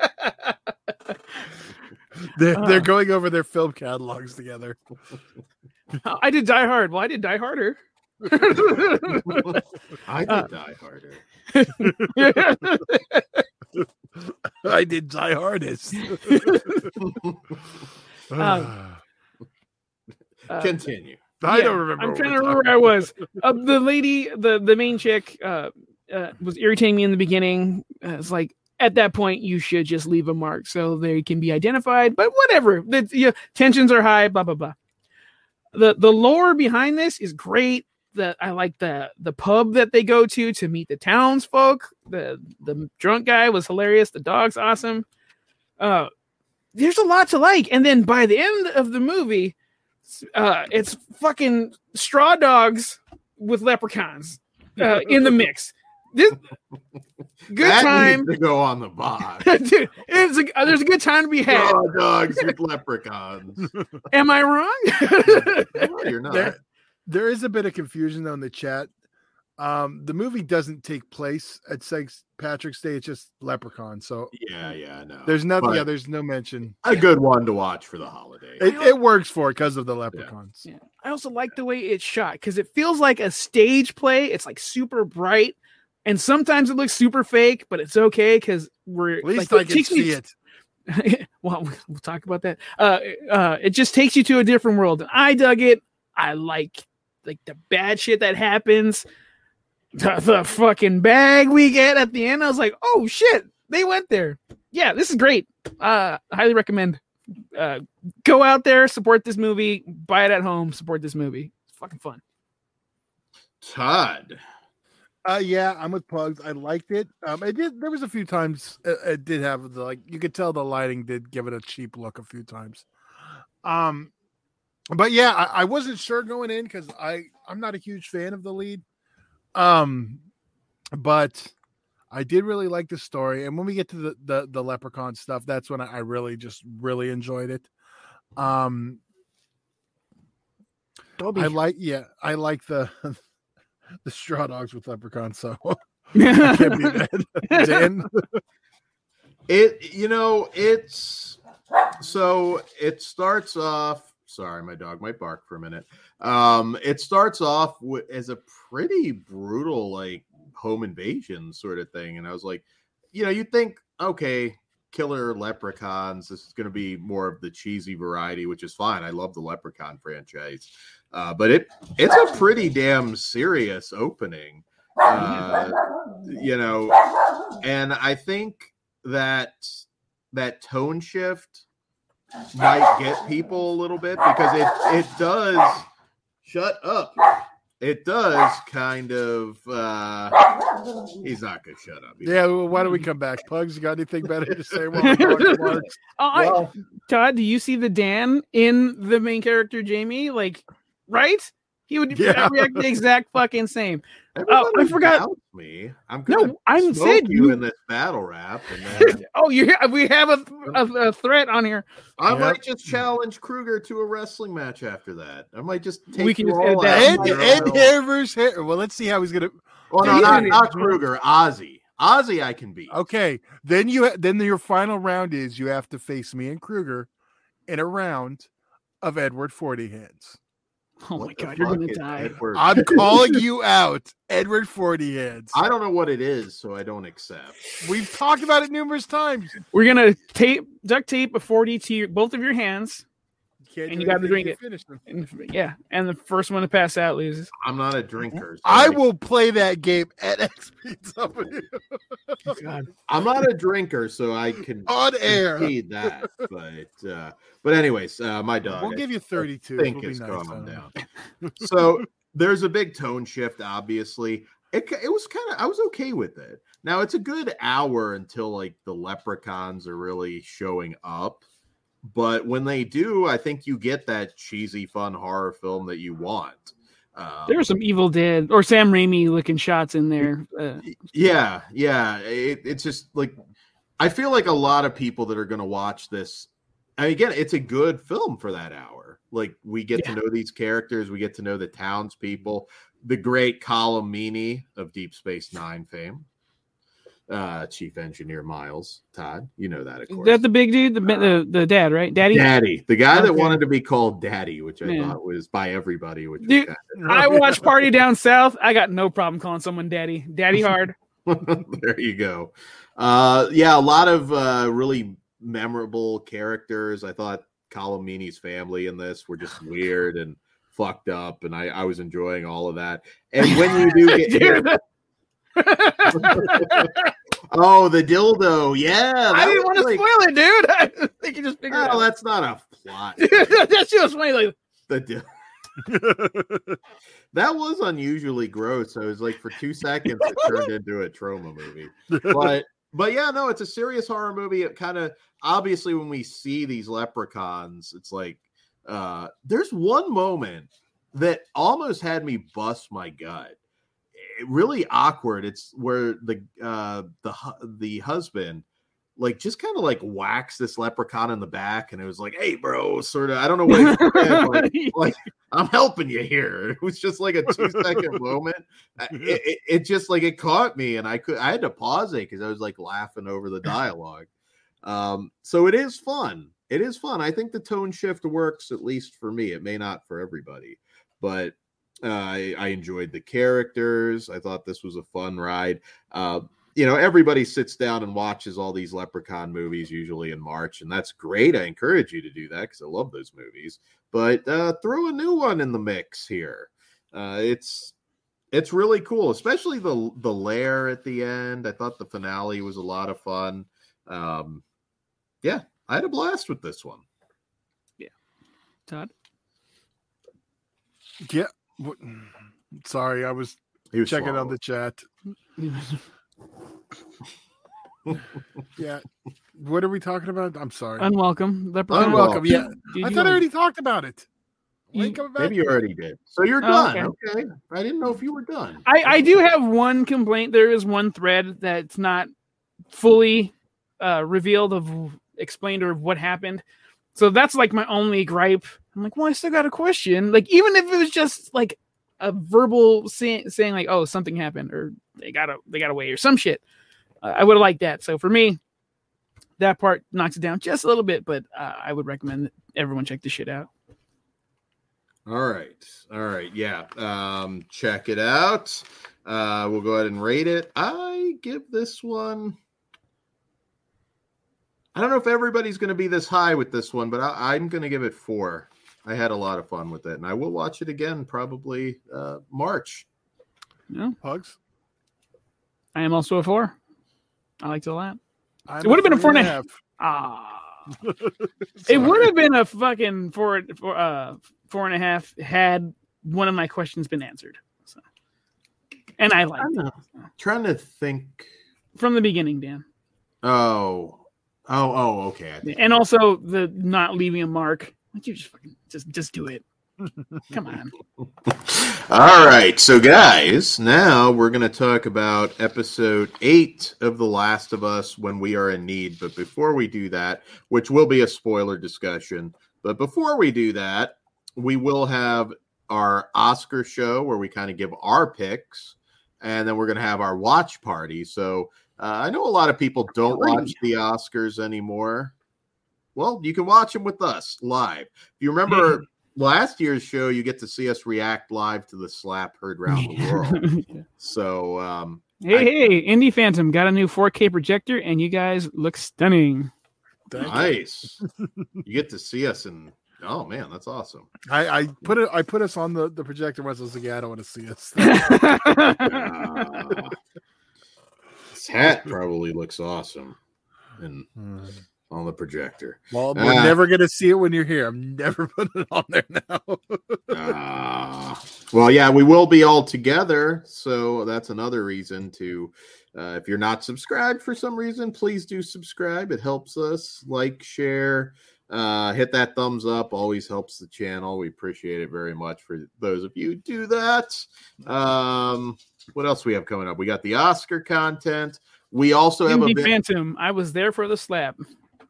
They're they're Uh. going over their film catalogs together. I did Die Hard. Well, I did Die Harder. I did Uh, die harder. I did Die Hardest. Um, Uh, Continue. I yeah, don't remember. I'm trying to remember where I was. Uh, the lady, the the main chick, uh, uh, was irritating me in the beginning. Uh, it's like at that point you should just leave a mark so they can be identified. But whatever, the you know, tensions are high. Blah blah blah. The the lore behind this is great. That I like the the pub that they go to to meet the townsfolk. The the drunk guy was hilarious. The dog's awesome. Uh, there's a lot to like. And then by the end of the movie, uh, it's fucking straw dogs with leprechauns uh, in the mix. This good that time, needs to go on the box. dude. It's a, uh, there's a good time to be had. Straw dogs with leprechauns. Am I wrong? No, you're not. There- There is a bit of confusion though in the chat. Um, the movie doesn't take place at St. Patrick's Day. It's just Leprechaun. So Yeah, yeah, no. there's nothing. But Yeah, there's no mention. a good one to watch for the holiday. It, it works for it because of the leprechauns. Yeah. I also like the way it's shot because it feels like a stage play. It's like super bright, and sometimes it looks super fake, but it's okay because we're At least like, I it can see it. well, we'll talk about that. Uh, uh, it just takes you to a different world. And I dug it. I like like the bad shit that happens. The, the fucking bag we get at the end. I was like, oh shit, they went there. Yeah, this is great. Uh, highly recommend. Uh, go out there, support this movie, buy it at home, support this movie. It's fucking fun. Todd. Uh, yeah, I'm with Pugs. I liked it. Um, it did. There was a few times it, it did have the like. You could tell the lighting did give it a cheap look a few times. Um, but yeah, I, I wasn't sure going in because I I'm not a huge fan of the lead. Um, but I did really like the story, and when we get to the the, the leprechaun stuff, that's when I, I really just really enjoyed it. Um, I like yeah, I like the the straw dogs with leprechauns. So can't be mad. Dan, It you know it's so it starts off. Sorry, my dog might bark for a minute. Um, it starts off with, as a pretty brutal like home invasion sort of thing, and I was like, you know, you think okay, killer leprechauns. This is going to be more of the cheesy variety, which is fine. I love the Leprechaun franchise, uh, but it it's a pretty damn serious opening. Uh, you know, and I think that that tone shift might get people a little bit because it it does shut up it does kind of uh he's not gonna shut up yeah, well, why don't we come back? Pugs, you got anything better to say? While we talk Marks? Oh, I- well, Todd, do you see the Dan in the main character Jamie? Like, right? He would Yeah. react the exact fucking same. Uh, everyone I forgot- me i'm gonna No, I'm smoke you you- in this battle rap and then Oh, you we have a, a, a threat on here. i Yep. might just challenge kruger to a wrestling match after that i might just take We can you just edit all that. Ed. Ed hair versus hair. Well, let's see how he's gonna. well, no, not, not kruger ozzy ozzy i can beat Okay, then you then your final round is you have to face me and Kruger in a round of Edward Forty Hands. Oh What my god, you're gonna die. Edward? I'm calling you out, Edward Forty Hands. I don't know what it is, so I don't accept. We've talked about it numerous times. We're gonna tape duct tape a 40 to your, both of your hands. Can't And you gotta drink it. Finish them. And yeah, and the first one to pass out loses. I'm not a drinker. so I I- will play that game at XP God. I'm not a drinker, so I can on air. concede that. But uh, but anyways, uh, my dog. We'll I give you 32. think It'll be it's nice, calmed down. so there's a big tone shift. Obviously, it it was kind of I was okay with it. Now it's a good hour until like the leprechauns are really showing up. But when they do, I think you get that cheesy, fun horror film that you want. Um, There were some Evil Dead or Sam Raimi looking shots in there. Uh, Yeah, yeah. It, it's just like I feel like a lot of people that are going to watch this. Mean, again, it's a good film for that hour. Like we get to know these characters, we get to know the townspeople, the great Meaney of Deep Space Nine fame, uh, Chief Engineer Miles Todd. You know that, of course. that the big dude, the the, the dad, right? Daddy. Daddy, the guy that wanted to be called Daddy, which I Yeah. thought was by everybody, which Dude, kind I watch Party Down South. I got no problem calling someone daddy. Daddy hard. there you go. Uh, yeah, a lot of uh, really memorable characters. I thought Colm Meaney's family in this were just weird and fucked up, and I, I was enjoying all of that. And when you do get Dude, oh, the dildo, yeah, I didn't want to like- spoil it, dude. I think you just figured it Oh, out. that's not a plot. that shit was funny. Like, the dil- that was unusually gross. I was like, for two seconds, it turned into a trauma movie. But but yeah, no, it's a serious horror movie. It kind of obviously when we see these leprechauns, it's like uh there's one moment that almost had me bust my gut. Really awkward. It's where the uh the the husband like just kind of like whacks this leprechaun in the back and it was like hey bro sort of i don't know what like, like I'm helping you here. It was just like a two second moment. It, it, it just like it caught me, and I could I had to pause it because I was like laughing over the dialogue. Um, so it is fun. It is fun. I think the tone shift works at least for me. It may not for everybody, but uh, I, I enjoyed the characters. I thought this was a fun ride. Uh, you know, everybody sits down and watches all these Leprechaun movies usually in March, and that's great. I encourage you to do that because I love those movies. But uh, throw a new one in the mix here. Uh, it's it's really cool, especially the the lair at the end. I thought the finale was a lot of fun. Um, yeah, I had a blast with this one. Yeah, Todd. Yeah. What- Sorry, I was He was checking on the chat. Yeah. What are we talking about? I'm sorry. Unwelcome. Leprechaun. Unwelcome. Yeah. Did I thought I already talked about it. You- Wait, coming? Maybe you already did. So you're Oh, done. okay. Okay. I didn't know if you were done. I, I do have one complaint. There is one thread that's not fully uh, revealed of explained or of what happened. So that's like my only gripe. I'm like, well, I still got a question. Like, even if it was just like a verbal say, saying like, oh, something happened or they got a they got away or some shit, uh, I would have liked that. So for me, that part knocks it down just a little bit. But uh, I would recommend that everyone check this shit out. All right. All right. Yeah. Um, check it out. Uh, we'll go ahead and rate it. I give this one. I don't know if everybody's going to be this high with this one, but I, I'm going to give it four. I had a lot of fun with it, and I will watch it again probably uh, March. No hugs. I am also a four. I liked it a lot. I'm It would've been a three four and a and half. Ah. It would have been a fucking four, four, uh, four and a half had one of my questions been answered. So, and I liked I'm trying to think. from the beginning, Dan, Oh, oh, oh. Okay. And also the not leaving a mark. Like you just fucking just just do it. Come on. All right, so guys, now we're going to talk about episode eight of The Last of Us when we are in need. But before we do that, which will be a spoiler discussion, but before we do that, we will have our Oscar show where we kind of give our picks, and then we're going to have our watch party. So uh, I know a lot of people don't watch the Oscars anymore. Well, you can watch them with us live. If you remember last year's show, you get to see us react live to the slap heard around the world. So, um, hey, I- hey, Indie Phantom got a new 4K projector, and you guys look stunning. Thank nice. you get to see us, and oh man, that's awesome. I, I put it. I put us on the, the projector once. I was like, yeah, I don't want to see us. Ah. This hat probably looks awesome, and on the projector. well, we're Ah. never gonna see it when you're here. I'm never putting it on there now. Ah. well, yeah, we will be all together. So that's another reason to, uh, if you're not subscribed for some reason, please do subscribe. It helps us. Like, share, uh, hit that thumbs up. Always helps the channel. We appreciate it very much for those of you who do that. Um, what else we have coming up? We got the Oscar content. We also have a Indie bit. Phantom, I was there for the slap.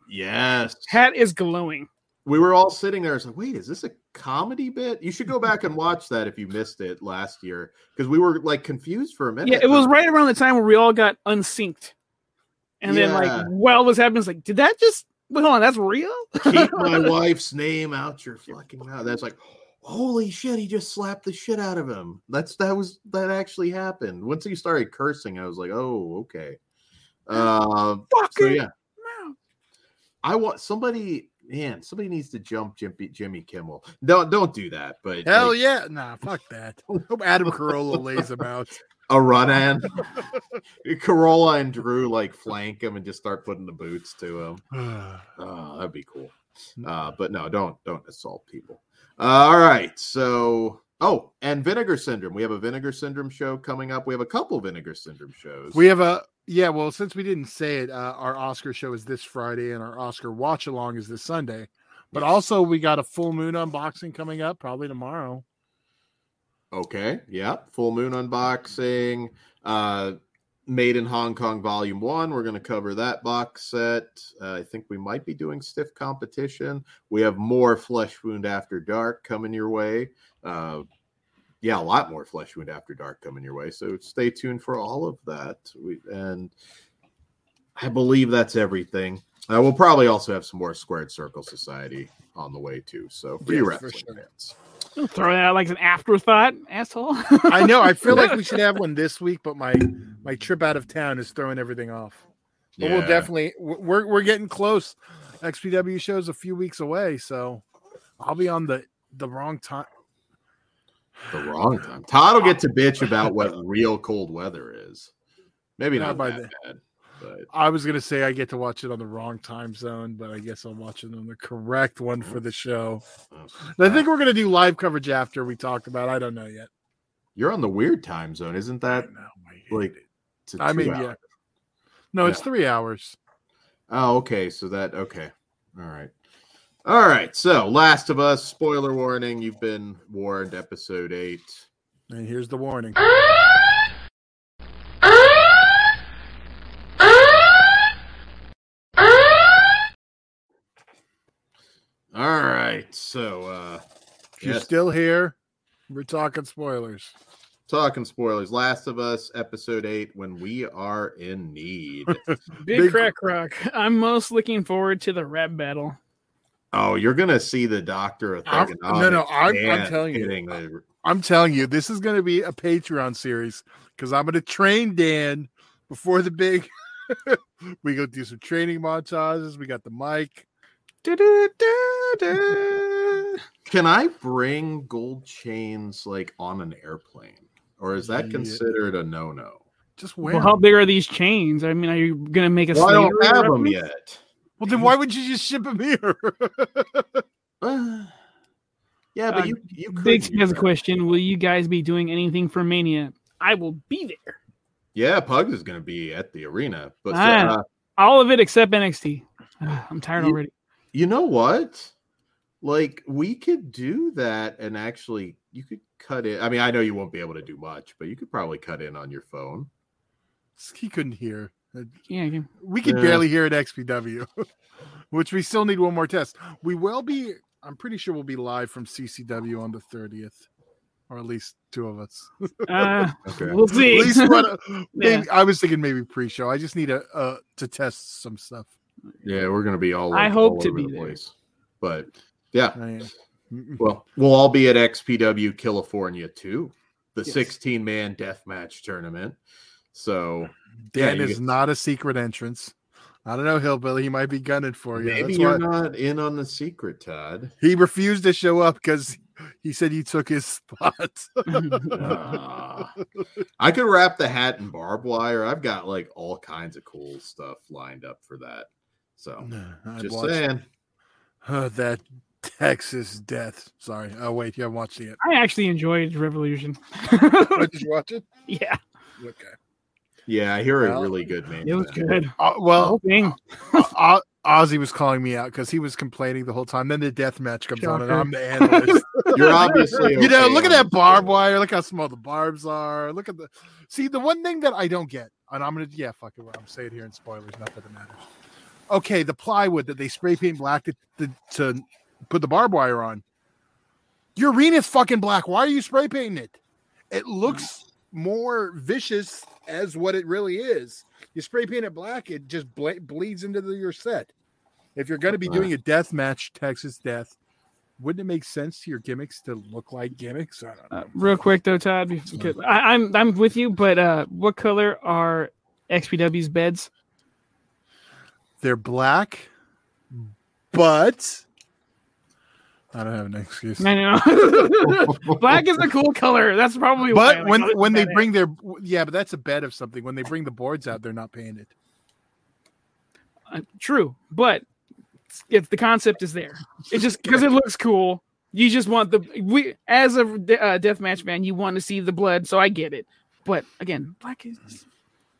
Yes. Hat is glowing. we were all sitting there. It's like, wait, is this a comedy bit? You should go back and watch that if you missed it last year because we were like confused for a minute. Yeah, it was right around the time where we all got unsynced. And then, like, while was happening, it's like, did that just, wait, hold on, that's real? Keep my wife's name out your fucking mouth. That's like, holy shit, he just slapped the shit out of him. That's that was that actually happened. Once he started cursing, I was like, oh, okay. Uh, Fuck so yeah, I want somebody. Man, somebody needs to jump Jimmy, Jimmy Kimmel. Don't don't do that. But Hell like, yeah, nah, fuck that. Hope Adam Carolla lays him out. a run in. Carolla and Drew like flank him and just start putting the boots to him. Oh, that'd be cool. Uh, but no, don't don't assault people. Uh, all right. So oh, and Vinegar Syndrome. We have a Vinegar Syndrome show coming up. We have a couple Vinegar Syndrome shows. We have a yeah. Well, since we didn't say it, uh, our Oscar show is this Friday, and our Oscar watch along is this Sunday. But Yes. also, we got a full moon unboxing coming up probably tomorrow. Okay. Yeah. Full moon unboxing. Uh Made in Hong Kong Volume One. We're going to cover that box set. Uh, I think we might be doing stiff competition. We have more Flesh Wound After Dark coming your way. Uh, yeah, a lot more Flesh Wound After Dark coming your way. So stay tuned for all of that. We, and I believe that's everything. Uh, we'll probably also have some more Squared Circle Society on the way too. So for you Yes, for wrestling sure. fans. Don't throw that out like an afterthought, asshole. I know. I feel like we should have one this week, but my my trip out of town is throwing everything off. But we'll definitely we're we're getting close. XPW shows a few weeks away, so I'll be on the the wrong time. the wrong time. Todd will get to bitch about what real cold weather is. Maybe Not not by that then. bad, but I was gonna say I get to watch it on the wrong time zone, but I guess I'm watching on the correct one for the show. I think we're gonna do live coverage after we talked about. I don't know yet. you're on the weird time zone, isn't that? I know, I like, it. it's a I mean, hour- yeah. No, it's Yeah. three hours. Oh, okay. So that okay. All right. All right. So Last of Us, spoiler warning, you've been warned, episode eight. And here's the warning. All right. So uh If you're yes, still here, we're talking spoilers. talking spoilers. Last of Us, episode eight, when we are in need. Big, Big- crack rock. I'm most looking forward to the rap battle. oh, you're gonna see the doctor of I'm- no, no, I'm- I'm telling you. the- I'm telling you, this is going to be a Patreon series because I'm going to train Dan before the big. we go do some training montages. We got the mic. Can I bring gold chains like on an airplane? Or is that considered a no no? Just wear. Well, how 'em. big are these chains? I mean, are you gonna make a? Well, I don't have them yet. Well, then why would you just ship them here? Uh, yeah, but Uh, you you could Big has a question. Will you guys be doing anything for Mania? I will be there. Yeah, Pugs is going to be at the arena, but Ah. uh, All of it except NXT. I'm tired You- already. You know what? Like we could do that and actually you could cut it. I mean, I know you won't be able to do much, but you could probably cut in on your phone. he couldn't hear. Yeah, yeah. We could Yeah. barely hear at XPW, which we still need one more test. We will be. I'm pretty sure we'll be live from CCW on the 30th, or at least two of us. Uh, Okay. we'll see. At least one. Yeah. I was thinking maybe pre-show. I just need a uh, to test some stuff. Yeah, we're going to be all. I hope all to over be the there. place. But yeah, I am. Mm-mm. well, we'll all be at XPW California too, the Yes. 16 man death match tournament. So yeah, Dan you is get- not a secret entrance. I don't know, Hillbilly. He might be gunning for you. maybe That's you're why not in on the secret, Todd. he refused to show up because he said you took his spot. Ah. I could wrap the hat in barbed wire. I've got like all kinds of cool stuff lined up for that. So I'd just watch, saying. uh, that Texas death. Sorry. Oh wait, you haven't watched it yet. I actually enjoyed Revolution. Oh, Did you watch it? yeah, Okay. Yeah, I hear a Well, really good name. it was for good. Uh, well, whole thing. O- Ozzy was calling me out because he was complaining the whole time. Then the death match comes on, and I'm the analyst. You're obviously you know, okay look at that the barbed wire. Look how small the barbs are. Look at the. See, the one thing that I don't get, and I'm gonna, yeah, fuck it. I'm saying it here in spoilers. Not that it matters. Okay, the plywood that they spray paint black to, to, to put the barbed wire on. Your arena's fucking black. Why are you spray painting it? It looks more vicious as what it really is. You spray paint it black, it just ble- bleeds into the, your set. If you're going to be doing a death match, Texas death, wouldn't it make sense to your gimmicks to look like gimmicks? I don't know. Uh, real quick though, Todd, I, I'm I'm with you, but uh, what color are XPW's beds? They're black, but I don't have an excuse. I know. Black is a cool color. That's probably. But Like, when when they bring their yeah, but that's a bed of something. When they bring the boards out, they're not painted. Uh, true, but it's the concept is there. It's just because it looks cool. You just want the we as a uh, deathmatch fan, you want to see the blood. So I get it, but again, black is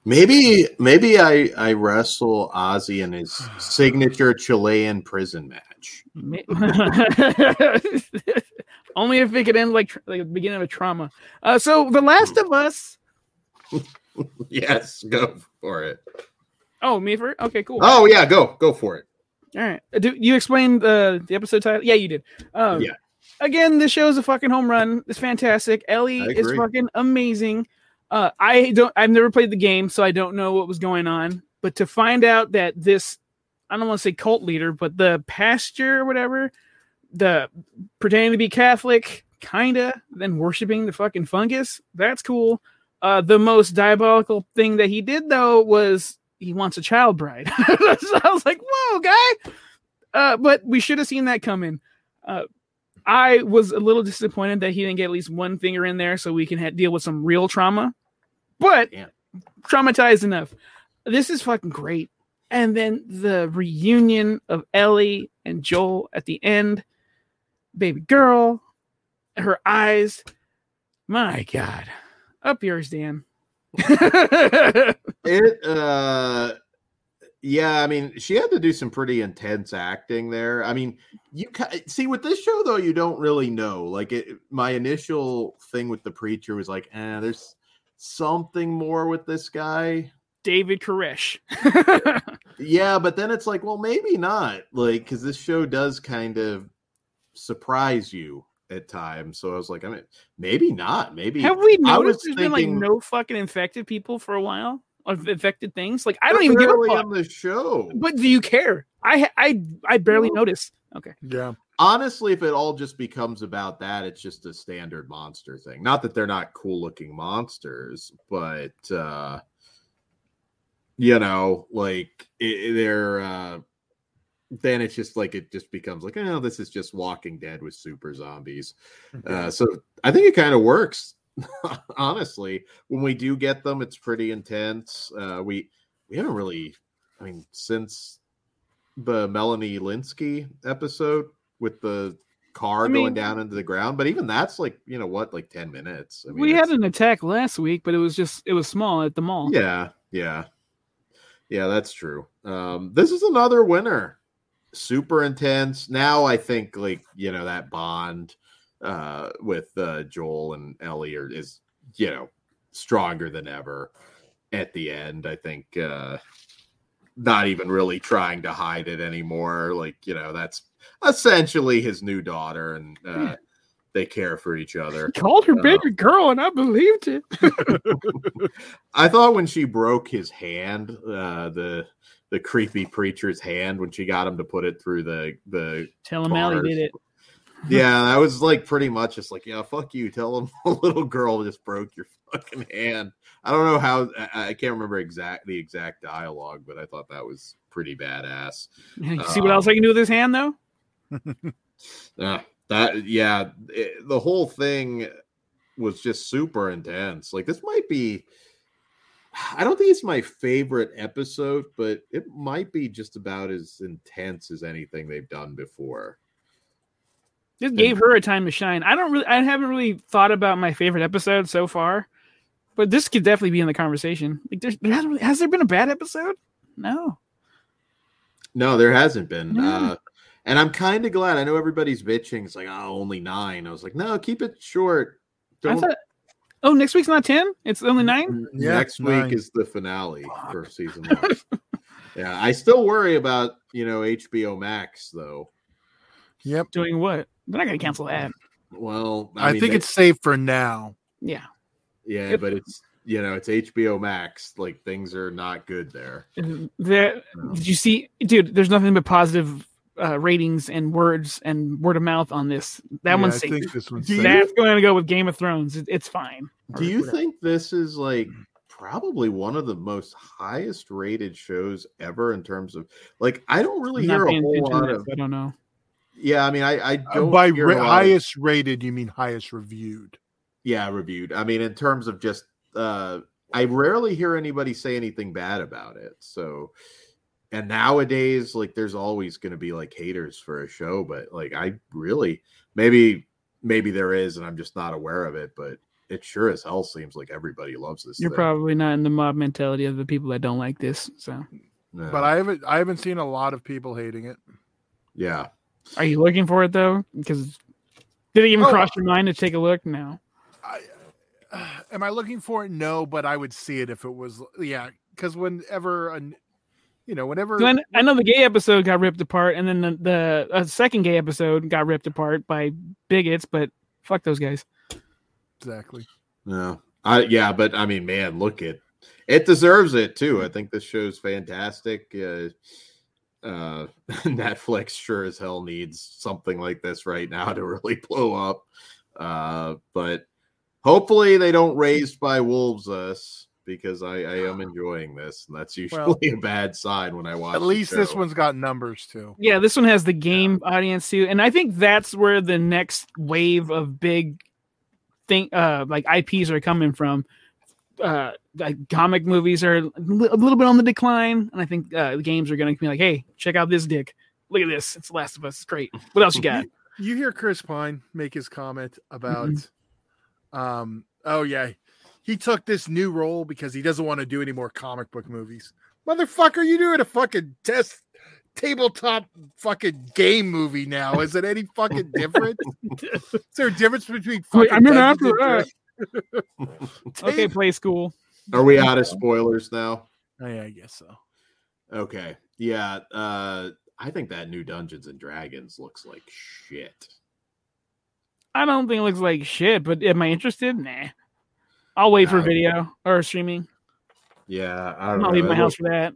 Maybe maybe I I wrestle Ozzy in his signature Chilean prison match. Only if it could end like, like the beginning of a trauma. Uh, so The Last of Us yes, go for it. Oh, me for it? okay, cool. Oh yeah, go go for it. All right. Uh, Do you explained uh, the episode title? Yeah, you did. Um, Yeah. Again, this show is a fucking home run. It's fantastic. Ellie is fucking amazing. Uh, I don't. I've never played the game, so I don't know what was going on. But to find out that this, I don't want to say cult leader, but the pastor or whatever, the pretending to be Catholic, kinda, then worshiping the fucking fungus. That's cool. Uh, the most diabolical thing that he did though was he wants a child bride. so I was like, whoa, guy. Uh, but we should have seen that coming. Uh, I was a little disappointed that he didn't get at least one finger in there so we can ha- deal with some real trauma. But Damn. traumatized enough. This is fucking great. And then the reunion of Ellie and Joel at the end. Baby girl, her eyes. My God. Up yours, Dan. It uh yeah, I mean, she had to do some pretty intense acting there. I mean, you ki- see with this show though, you don't really know. Like it, my initial thing with the preacher was like, eh, there's something more with this guy. David Koresh. Yeah, but then it's like, well, maybe not. Like, because this show does kind of surprise you at times. So I was like, I mean, maybe not. Maybe Have we I was noticed there's been like no fucking infected people for a while? Of infected things? Like I don't even give a barely fuck. on the show. But do you care? I I I barely No. notice. Okay. Yeah. Honestly, if it all just becomes about that, it's just a standard monster thing. Not that they're not cool looking monsters, but uh you know, like it, they're uh then it's just like it just becomes like, oh, this is just Walking Dead with super zombies. Uh, so I think it kind of works. Honestly, when we do get them, it's pretty intense. Uh, we we haven't really, I mean, since the Melanie Lynskey episode with the car I mean- going down into the ground, but even that's like you know what, like ten minutes. I mean, we had an attack last week, but it was just it was small at the mall. yeah, yeah, yeah. That's true. Um, this is another winner. Super intense. Now I think like you know that bond uh, with uh, Joel and Ellie are, is you know stronger than ever. At the end, I think uh, not even really trying to hide it anymore. Like you know that's essentially his new daughter, and uh, Yeah. they care for each other. He called her Uh, baby girl, and I believed it. I thought when she broke his hand, uh, the the creepy preacher's hand, when she got him to put it through the the Tell him Ellie Bars. did it. yeah, that was like pretty much just like yeah, fuck you. Tell him a little girl just broke your fucking hand. I don't know how I, I can't remember exact the exact dialogue, but I thought that was pretty badass. You see what else I can do with his hand, though? Uh, that yeah, it- the whole thing was just super intense. Like this might be I don't think it's my favorite episode, but it might be just about as intense as anything they've done before. Just gave her a time to shine. I don't really, I haven't really thought about my favorite episode so far, but this could definitely be in the conversation. Like, there's, there hasn't really, has there been a bad episode? No. No, there hasn't been. No. Uh and I'm kind of glad. I know everybody's bitching. It's like, oh, only nine. I was like, no, keep it short. I Don't thought. Oh, next week's not ten. It's only nine. Yeah, next nine. week is the finale for season one. yeah, I still worry about you know HBO Max though. Yep. Doing what? They're not gonna cancel that. Well, I, mean, think they- it's safe for now. Yeah. yeah, Yep. but it's you know it's HBO Max. Like things are not good there. There. No. Did you see, dude? There's nothing but positive uh, ratings and words and word of mouth on this. That Yeah, one's I safe. think this one's Do safe. That's going to go with Game of Thrones. It- it's fine. Do you whatever. think this is like probably one of the most highest rated shows ever in terms of like I don't really I'm hear a whole lot that, of I don't know. yeah. I mean, I I Uh, don't by hear ra- a of- highest rated, you mean highest reviewed? yeah reviewed. I mean, in terms of just uh I rarely hear anybody say anything bad about it. So and nowadays like there's always going to be like haters for a show, but like I really maybe maybe there is and I'm just not aware of it, but it sure as hell seems like everybody loves this. You're thing. probably not in the mob mentality of the people that don't like this. So, Yeah. But I haven't I haven't seen a lot of people hating it. yeah. are you looking for it though? Because did it even Oh. cross your mind to take a look? No. I am I looking for it? No, but I would see it if it was. Yeah, because whenever a, n- you know, whenever So I, I know the gay episode got ripped apart, and then the, the uh, second gay episode got ripped apart by bigots. But fuck those guys. exactly. No, I yeah, but I mean, man, look at it deserves it too. I think this show's fantastic. Uh, uh, Netflix sure as hell needs something like this right now to really blow up. Uh, but hopefully they don't raised by wolves us because I, I am enjoying this, and that's usually Well, a bad sign when I watch. At least this one's got numbers too. Yeah, this one has the game audience too, and I think that's where the next wave of big thing, uh, like IPs are coming from. Uh, like comic movies are a a little bit on the decline, and I think uh, the games are going to be like, "Hey, check out this dick! Look at this! It's The Last of Us. It's great. What else you got?" You hear Chris Pine make his comment about, Mm-hmm. um, oh yeah, he took this new role because he doesn't want to do any more comic book movies. Motherfucker, you doing a fucking test tabletop fucking game movie now? Is it any fucking different? Is there a difference between Wait, fucking I mean after and that. Okay, play school. Are we out of spoilers now? Oh, yeah, I guess so. Okay, yeah. Uh, I think that new Dungeons and Dragons looks like shit. I don't think it looks like shit, but am I interested? Nah. I'll wait for video or streaming. Yeah, I I'm don't not know. leaving It my house look- for that.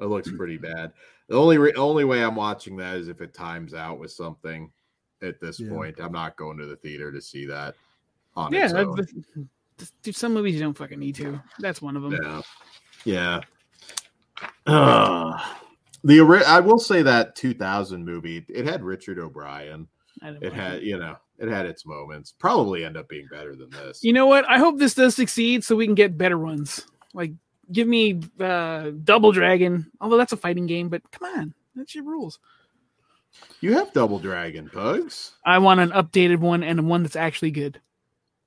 It looks pretty bad. The only re- only way I'm watching that is if it times out with something. At this Yeah. point, I'm not going to the theater to see that. On Yeah, its that's, own. that's- dude, some movies you don't fucking need to. That's one of them. yeah, yeah. Uh, the I will say that 2000 movie it had Richard O'Brien. It had you know it had its moments. Probably end up being better than this. You know what? I hope this does succeed so we can get better ones. Like, give me uh, Double Dragon, although that's a fighting game, but come on, that's your rules. You have Double Dragon pugs. I want an updated one and one that's actually good.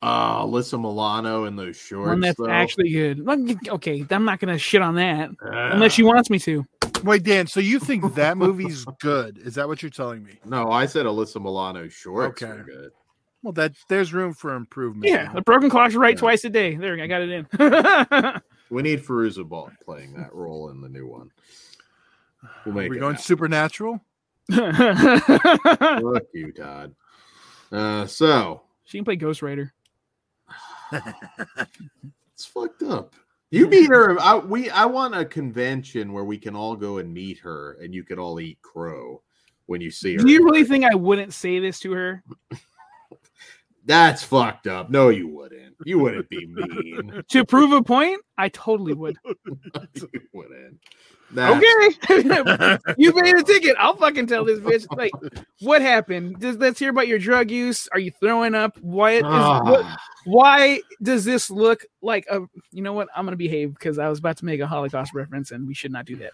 Uh Alyssa Milano in those shorts. one that's though. actually good. Okay, I'm not gonna shit on that Ah. unless she wants me to. Wait, Dan, so you think that movie's good? Is that what you're telling me? No, I said Alyssa Milano shorts Okay. were good. Well, that there's room for improvement. Yeah, the broken clock's right Yeah. twice a day. There, I got it in. We need Fairuza Balk playing that role in the new one. We'll Are make we it going happen. supernatural? Fuck you, Todd. Uh, so she can play Ghost Rider. It's fucked up. You meet her. I, we. I want a convention where we can all go and meet her, and you can all eat crow when you see her. Do you really think I wouldn't say this to her? That's fucked up? No, you wouldn't. You wouldn't be mean. To prove a point, I totally would. you wouldn't. That's, Okay. you paid a ticket. I'll fucking tell this bitch. Like, what happened? Just, let's hear about your drug use. Are you throwing up? Why is what, Ah, why does this look like a you know what? I'm gonna behave because I was about to make a Holocaust reference and we should not do that.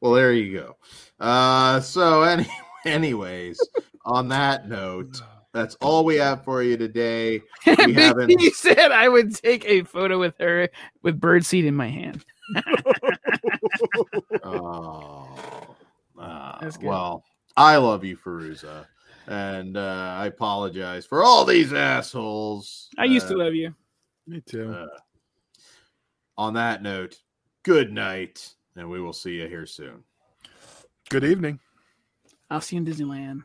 well, there you go. Uh, so any, anyways, on that note, that's all we have for you today. Big haven't- T said I would take a photo with her with birdseed in my hand. Oh, uh, well, I love you, Fairuza, and uh, I apologize for all these assholes. I used to Uh, love you. Me too. uh, on that note, good night, and we will see you here soon. Good evening. I'll see you in Disneyland.